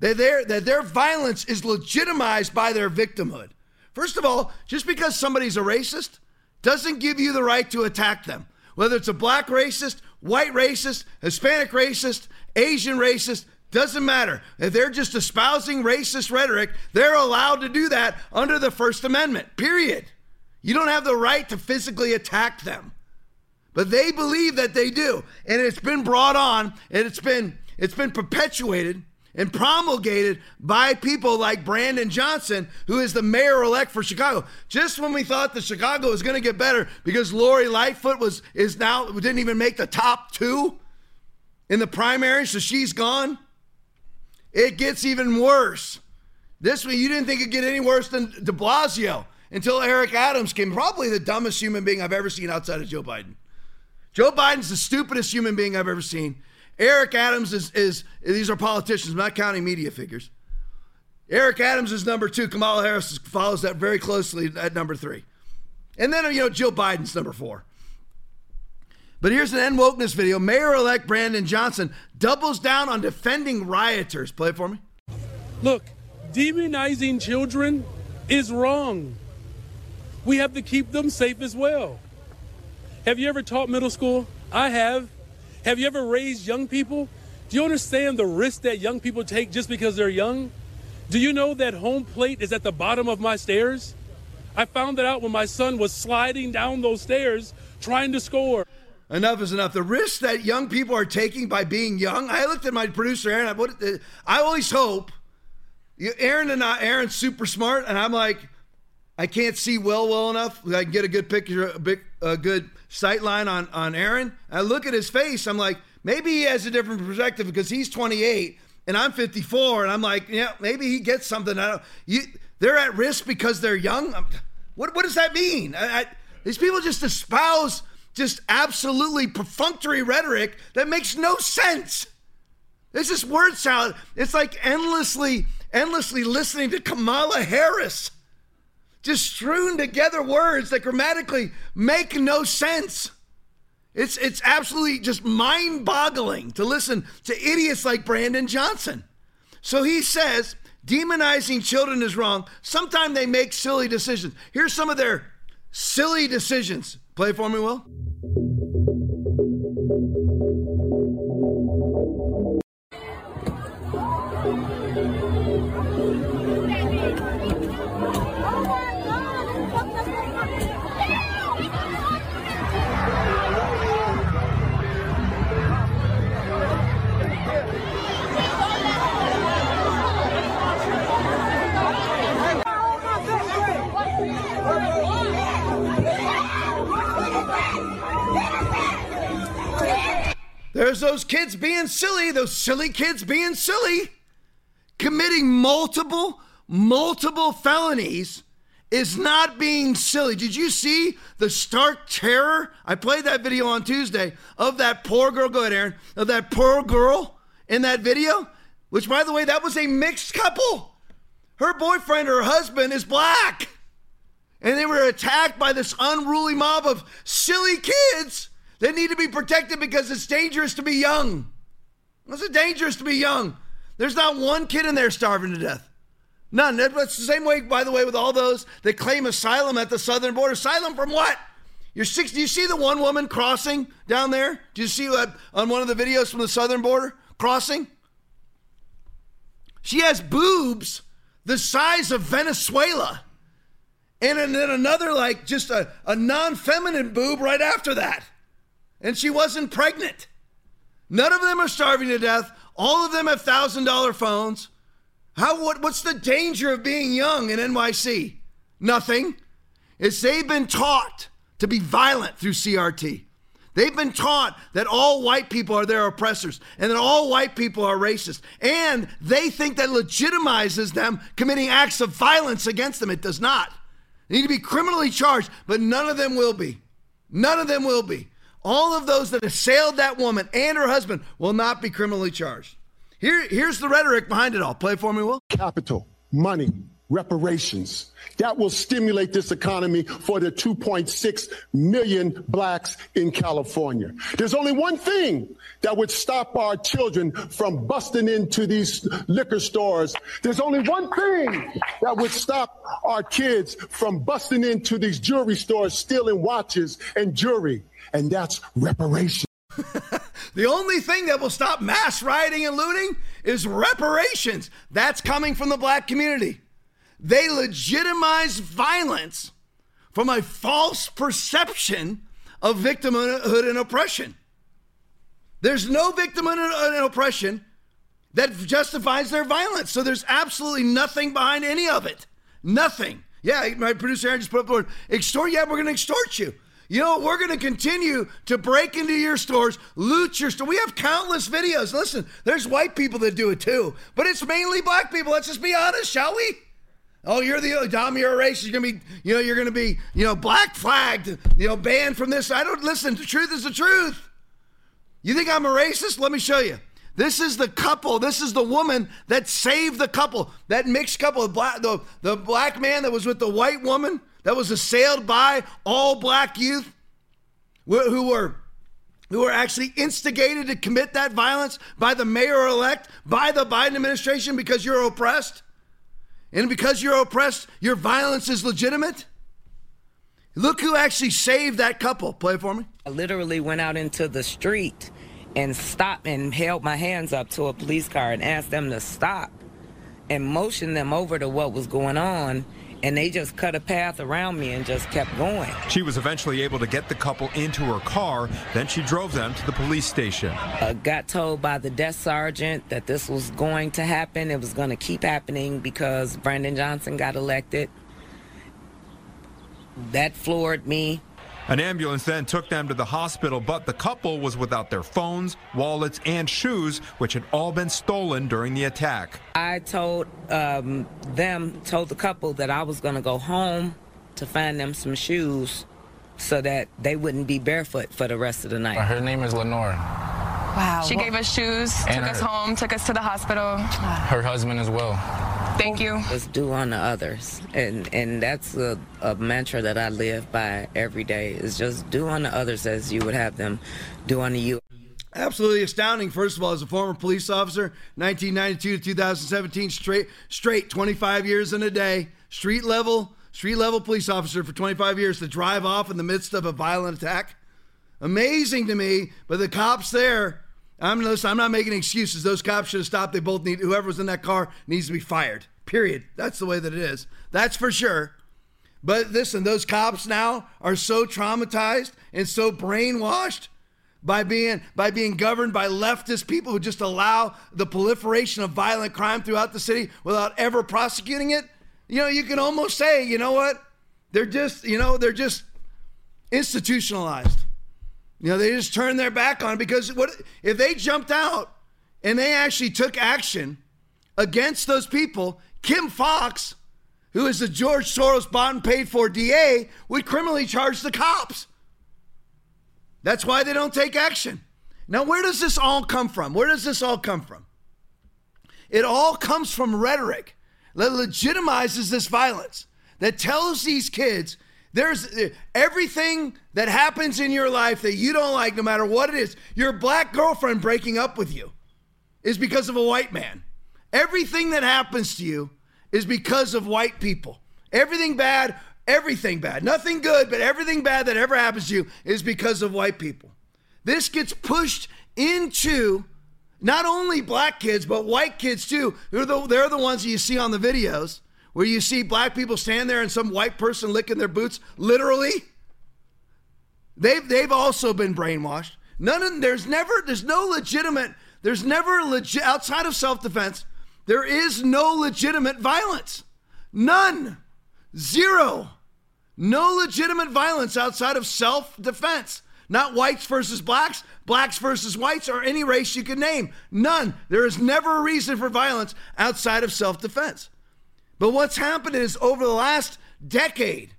that their that their violence is legitimized by their victimhood. First of all, just because somebody's a racist doesn't give you the right to attack them. Whether it's a black racist, white racist, Hispanic racist, Asian racist, doesn't matter. If they're just espousing racist rhetoric, they're allowed to do that under the First Amendment, period. You don't have the right to physically attack them. But they believe that they do. And it's been brought on and it's been it's been perpetuated and promulgated by people like Brandon Johnson, who is the mayor elect for Chicago. Just when we thought that Chicago was going to get better because Lori Lightfoot was is now didn't even make the top two in the primary, so she's gone. It gets even worse. This one, you didn't think it'd get any worse than de Blasio until Eric Adams came. Probably the dumbest human being I've ever seen outside of Joe Biden. Joe Biden's the stupidest human being I've ever seen. Eric Adams is, is these are politicians, not counting media figures. Eric Adams is number two. Kamala Harris follows that very closely at number three. And then, you know, Joe Biden's number four. But here's an end wokeness video. Mayor elect Brandon Johnson doubles down on defending rioters. Play it for me. Look, demonizing children is wrong. We have to keep them safe as well. Have you ever taught middle school? I have. Have you ever raised young people? Do you understand the risk that young people take just because they're young? Do you know that home plate is at the bottom of my stairs? I found that out when my son was sliding down those stairs trying to score. Enough is enough. The risks that young people are taking by being young. I looked at my producer Aaron. I, I always hope. Aaron and I, Aaron's super smart, and I'm like, I can't see well well enough. I can get a good picture, a, big, a good sight line on on Aaron. I look at his face. I'm like, maybe he has a different perspective because he's 28 and I'm 54, and I'm like, yeah, maybe he gets something. I don't. You, they're at risk because they're young. What what does that mean? I, I, these people just espouse just absolutely perfunctory rhetoric that makes no sense. It's just word salad. It's like endlessly, endlessly listening to Kamala Harris just strewn together words that grammatically make no sense. It's it's absolutely just mind-boggling to listen to idiots like Brandon Johnson. So he says demonizing children is wrong. Sometimes they make silly decisions. Here's some of their silly decisions. Play for me, Will. There's those kids being silly, those silly kids being silly, committing multiple, multiple felonies is not being silly. Did you see the stark terror? I played that video on Tuesday of that poor girl. Go ahead, Aaron. Of that poor girl in that video, which, by the way, that was a mixed couple. Her boyfriend, her husband, is black. And they were attacked by this unruly mob of silly kids they need to be protected because it's dangerous to be young. It's dangerous to be young. There's not one kid in there starving to death. None. That's the same way, by the way, with all those that claim asylum at the southern border. Asylum from what? You're six. Do you see the one woman crossing down there? Do you see that on one of the videos from the southern border crossing? She has boobs the size of Venezuela. And then another, like just a, a non feminine boob right after that and she wasn't pregnant. None of them are starving to death. All of them have thousand dollar phones. How what, what's the danger of being young in NYC? Nothing. It's they've been taught to be violent through CRT. They've been taught that all white people are their oppressors and that all white people are racist. And they think that legitimizes them committing acts of violence against them. It does not. They need to be criminally charged, but none of them will be. None of them will be all of those that assailed that woman and her husband will not be criminally charged. Here, here's the rhetoric behind it all. Play for me, Will. Capital, money, reparations. That will stimulate this economy for the 2.6 million blacks in California. There's only one thing that would stop our children from busting into these liquor stores. There's only one thing that would stop our kids from busting into these jewelry stores, stealing watches and jewelry and that's reparation. the only thing that will stop mass rioting and looting is reparations. That's coming from the black community. They legitimize violence from a false perception of victimhood and oppression. There's no victimhood and oppression that justifies their violence. So there's absolutely nothing behind any of it. Nothing. Yeah, my producer Aaron just put up the word extort. Yeah, we're going to extort you. You know, we're going to continue to break into your stores, loot your store. We have countless videos. Listen, there's white people that do it too, but it's mainly black people. Let's just be honest, shall we? Oh, you're the oh, Dom, you're a racist. You're gonna be, you know, you're gonna be, you know, black flagged, you know, banned from this. I don't listen. The truth is the truth. You think I'm a racist? Let me show you. This is the couple. This is the woman that saved the couple. That mixed couple, the black, the, the black man that was with the white woman that was assailed by all black youth who were who were actually instigated to commit that violence by the mayor elect, by the Biden administration because you're oppressed? And because you're oppressed, your violence is legitimate? Look who actually saved that couple. Play for me. I literally went out into the street and stopped and held my hands up to a police car and asked them to stop and motioned them over to what was going on and they just cut a path around me and just kept going. She was eventually able to get the couple into her car. Then she drove them to the police station. Uh, got told by the desk sergeant that this was going to happen. It was going to keep happening because Brandon Johnson got elected. That floored me. An ambulance then took them to the hospital, but the couple was without their phones, wallets, and shoes, which had all been stolen during the attack. I told um, them, told the couple that I was going to go home to find them some shoes so that they wouldn't be barefoot for the rest of the night. Her name is Lenore. Wow. She gave us shoes, And took us home, took us to the hospital. Her husband as well. Thank you. Let's do unto others. And and that's a, a mantra that I live by every day is just do unto others as you would have them do unto you. Absolutely astounding. First of all, as a former police officer, 1992 to 2017, straight, straight 25 years in a day, street level, street level police officer for 25 years to drive off in the midst of a violent attack. Amazing to me. But the cops there, I'm listen, I'm not making excuses. Those cops should have stopped. They both need whoever was in that car needs to be fired. Period. That's the way that it is. That's for sure. But listen, those cops now are so traumatized and so brainwashed by being by being governed by leftist people who just allow the proliferation of violent crime throughout the city without ever prosecuting it you know you can almost say you know what they're just you know they're just institutionalized you know they just turn their back on it because what if they jumped out and they actually took action against those people kim Foxx, who is the george soros bought and paid for da would criminally charge the cops that's why they don't take action. Now, where does this all come from? Where does this all come from? It all comes from rhetoric that legitimizes this violence, that tells these kids there's everything that happens in your life that you don't like, no matter what it is. Your black girlfriend breaking up with you is because of a white man. Everything that happens to you is because of white people. Everything bad Everything bad. Nothing good, but everything bad that ever happens to you is because of white people. This gets pushed into not only black kids, but white kids too. They're the, they're the ones that you see on the videos where you see black people stand there and some white person licking their boots, literally. They've, they've also been brainwashed. None of, there's never, there's no legitimate, there's never legit, outside of self defense, there is no legitimate violence. None. Zero. No legitimate violence outside of self defense. Not whites versus blacks, blacks versus whites, or any race you could name. None. There is never a reason for violence outside of self defense. But what's happened is over the last decade,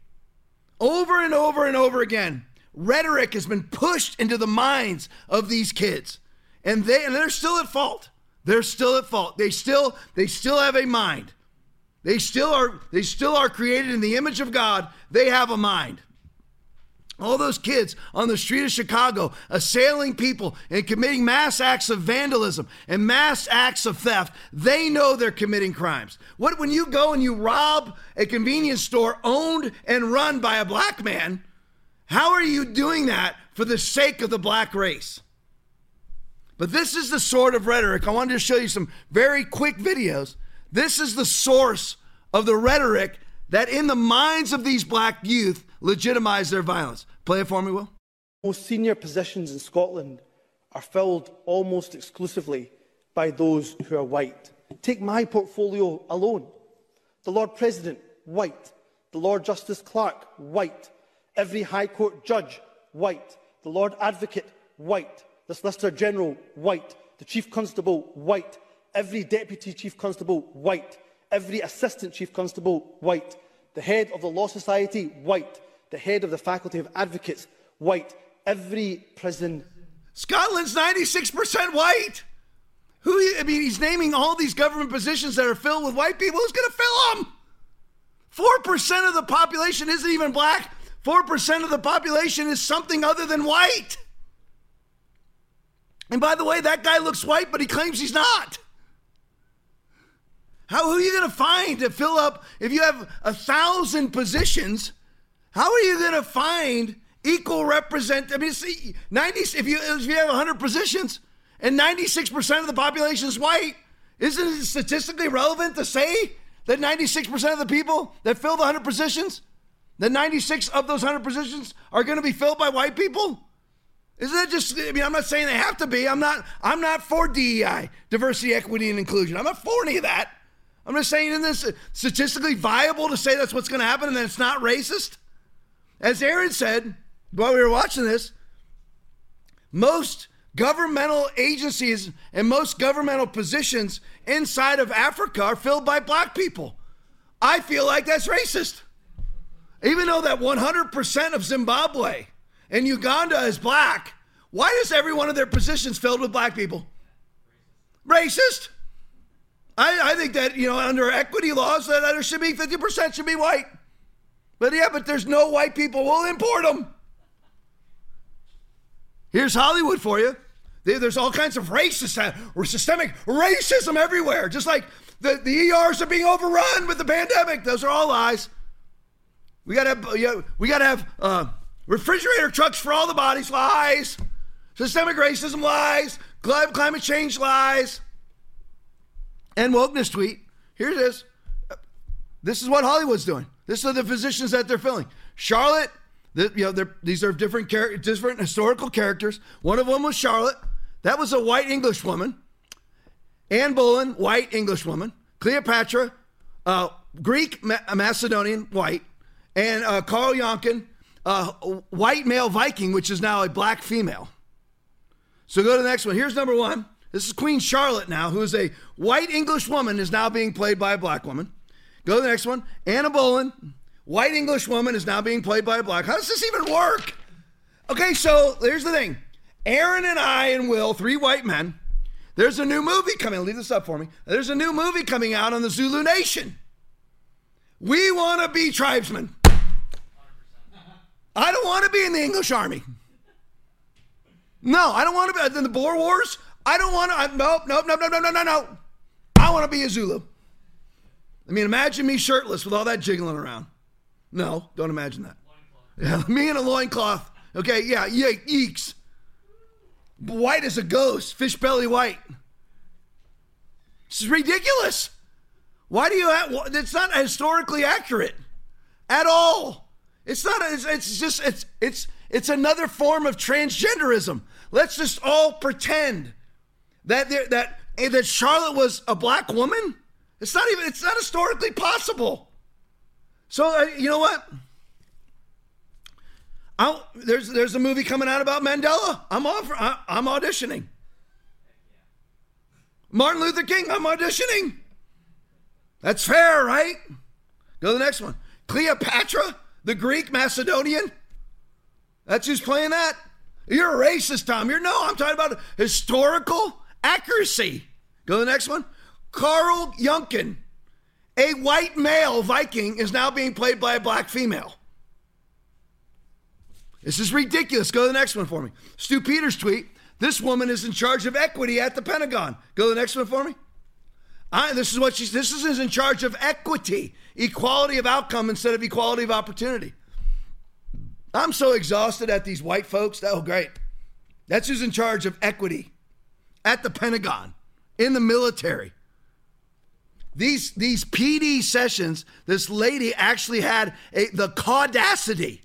over and over and over again, rhetoric has been pushed into the minds of these kids. And they and they're still at fault. They're still at fault. They still they still have a mind. They still are they still are created in the image of God. They have a mind. All those kids on the street of Chicago assailing people and committing mass acts of vandalism and mass acts of theft, they know they're committing crimes. What when you go and you rob a convenience store owned and run by a black man, how are you doing that for the sake of the black race? But this is the sort of rhetoric. I wanted to show you some very quick videos this is the source of the rhetoric that, in the minds of these black youth, legitimize their violence. Play it for me, Will. Most senior positions in Scotland are filled almost exclusively by those who are white. Take my portfolio alone. The Lord President, white. The Lord Justice Clerk, white. Every High Court judge, white. The Lord Advocate, white. The Solicitor General, white. The Chief Constable, white every deputy chief constable white, every assistant chief constable white, the head of the Law Society white, the head of the Faculty of Advocates white, every prison. Scotland's 96% white. Who, I mean, he's naming all these government positions that are filled with white people. Who's going to fill them? 4% of the population isn't even black. 4% of the population is something other than white. And by the way, that guy looks white, but he claims he's not. How who are you going to find to fill up if you have a thousand positions? How are you going to find equal represent? I mean, see, ninety if you if you have hundred positions and ninety six percent of the population is white, isn't it statistically relevant to say that ninety six percent of the people that fill the hundred positions, that ninety six of those hundred positions are going to be filled by white people? Isn't that just? I mean, I'm not saying they have to be. I'm not. I'm not for DEI, diversity, equity, and inclusion. I'm not for any of that. I'm just saying, isn't this statistically viable to say that's what's going to happen and that it's not racist? As Aaron said while we were watching this, most governmental agencies and most governmental positions inside of Africa are filled by black people. I feel like that's racist. Even though that 100% of Zimbabwe and Uganda is black, why is every one of their positions filled with black people? Racist. I, I think that, you know, under equity laws, that there should be 50% should be white. But yeah, but there's no white people. We'll import them. Here's Hollywood for you. There's all kinds of racist or systemic racism everywhere. Just like the, the ERs are being overrun with the pandemic. Those are all lies. We gotta have, we gotta have uh, refrigerator trucks for all the bodies. Lies. Systemic racism lies. Climate change lies. And wokeness tweet. Here it is. This is what Hollywood's doing. This are the positions that they're filling. Charlotte, the, you know, these are different char- different historical characters. One of them was Charlotte. That was a white English woman. Anne Boleyn, white English woman. Cleopatra, uh, Greek Ma- Macedonian, white. And uh, Carl Yonkin, uh, white male Viking, which is now a black female. So go to the next one. Here's number one. This is Queen Charlotte now, who is a white English woman, is now being played by a black woman. Go to the next one. Anna Boleyn, white English woman, is now being played by a black. How does this even work? Okay, so here's the thing. Aaron and I and Will, three white men, there's a new movie coming. Leave this up for me. There's a new movie coming out on the Zulu Nation. We want to be tribesmen. I don't want to be in the English army. No, I don't want to be uh, in the Boer Wars. I don't want to. Nope, nope, nope, nope, no, no, no, no. I want to be a Zulu. I mean, imagine me shirtless with all that jiggling around. No, don't imagine that. Yeah, me in a loincloth. Okay, yeah, yeah, eeks. White as a ghost, fish belly white. This is ridiculous. Why do you have, it's not historically accurate at all. It's not, it's, it's just, it's, it's, it's another form of transgenderism. Let's just all pretend that that eh, that Charlotte was a black woman? It's not even. It's not historically possible. So uh, you know what? I'll, there's there's a movie coming out about Mandela. I'm off. I, I'm auditioning. Martin Luther King. I'm auditioning. That's fair, right? Go to the next one. Cleopatra, the Greek Macedonian. That's who's playing that. You're a racist, Tom. You're no. I'm talking about historical accuracy. Go to the next one. Carl Yunkin, a white male Viking, is now being played by a black female. This is ridiculous. Go to the next one for me. Stew Peters tweet. This woman is in charge of equity at the Pentagon. Go to the next one for me. I, this is what she's. This is in charge of equity, equality of outcome instead of equality of opportunity. I'm so exhausted at these white folks. Oh, great. That's who's in charge of equity at the Pentagon, in the military. These, these PD sessions, this lady actually had a, the caudacity.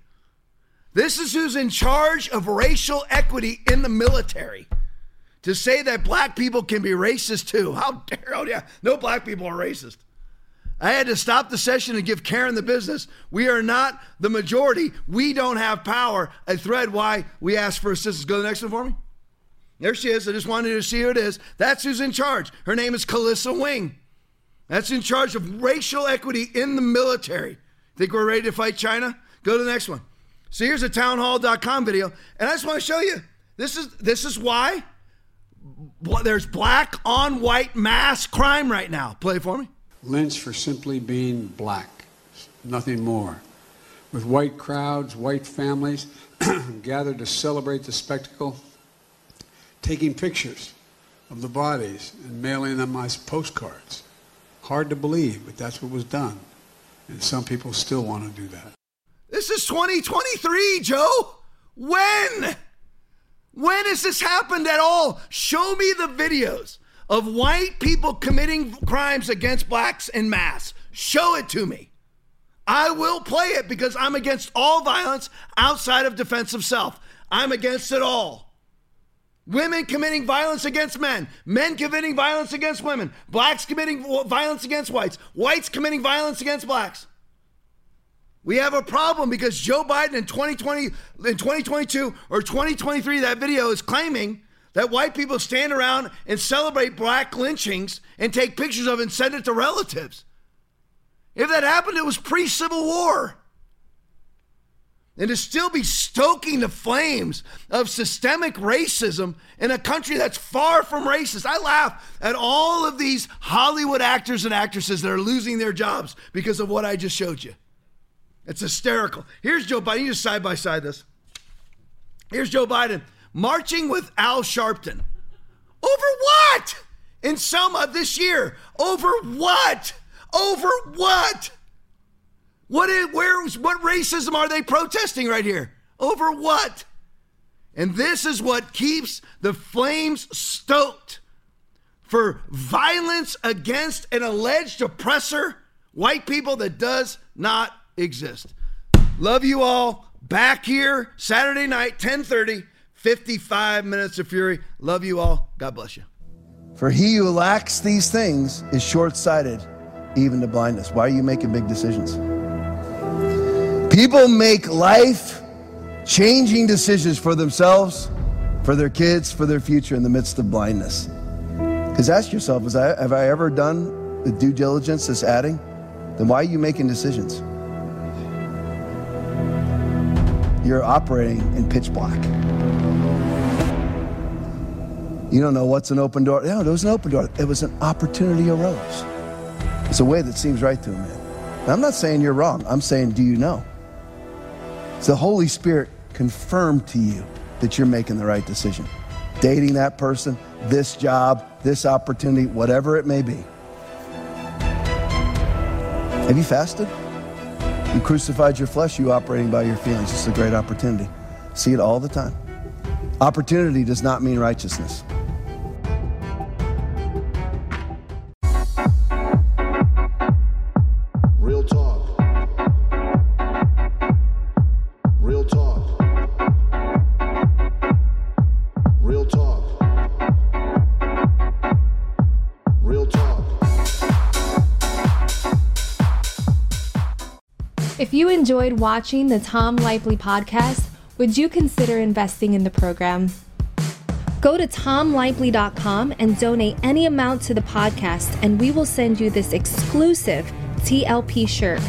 This is who's in charge of racial equity in the military. To say that black people can be racist too. How dare, oh yeah, no black people are racist. I had to stop the session and give Karen the business. We are not the majority. We don't have power. A thread why we asked for assistance. Go to the next one for me. There she is. I just wanted to see who it is. That's who's in charge. Her name is Kelisa Wing. That's in charge of racial equity in the military. Think we're ready to fight China? Go to the next one. So here's a townhall.com video, and I just want to show you. This is this is why there's black on white mass crime right now. Play for me. Lynched for simply being black, nothing more. With white crowds, white families gathered to celebrate the spectacle taking pictures of the bodies and mailing them as postcards. Hard to believe, but that's what was done. And some people still want to do that. This is 2023, Joe. When? When has this happened at all? Show me the videos of white people committing crimes against blacks in mass. Show it to me. I will play it because I'm against all violence outside of defense of self. I'm against it all. Women committing violence against men, men committing violence against women, blacks committing violence against whites, whites committing violence against blacks. We have a problem because Joe Biden in 2020 in 2022 or 2023 that video is claiming that white people stand around and celebrate black lynchings and take pictures of and send it to relatives. If that happened, it was pre-Civil War. And to still be stoking the flames of systemic racism in a country that's far from racist. I laugh at all of these Hollywood actors and actresses that are losing their jobs because of what I just showed you. It's hysterical. Here's Joe Biden. You just side by side this. Here's Joe Biden marching with Al Sharpton. Over what? In Selma this year. Over what? Over what? What is, where, what racism are they protesting right here? Over what? And this is what keeps the flames stoked for violence against an alleged oppressor, white people that does not exist. Love you all. Back here Saturday night, 10:30, 55 minutes of fury. Love you all. God bless you. For he who lacks these things is short-sighted, even to blindness. Why are you making big decisions? People make life changing decisions for themselves, for their kids, for their future in the midst of blindness. Because ask yourself, I, have I ever done the due diligence that's adding? Then why are you making decisions? You're operating in pitch black. You don't know what's an open door. No, there was an open door. It was an opportunity arose. It's a way that seems right to a man. I'm not saying you're wrong. I'm saying, do you know? The Holy Spirit confirmed to you that you're making the right decision. Dating that person, this job, this opportunity, whatever it may be. Have you fasted? You crucified your flesh, you operating by your feelings. It's a great opportunity. See it all the time. Opportunity does not mean righteousness. Enjoyed watching the Tom Lively podcast, would you consider investing in the program? Go to tomlively.com and donate any amount to the podcast, and we will send you this exclusive TLP shirt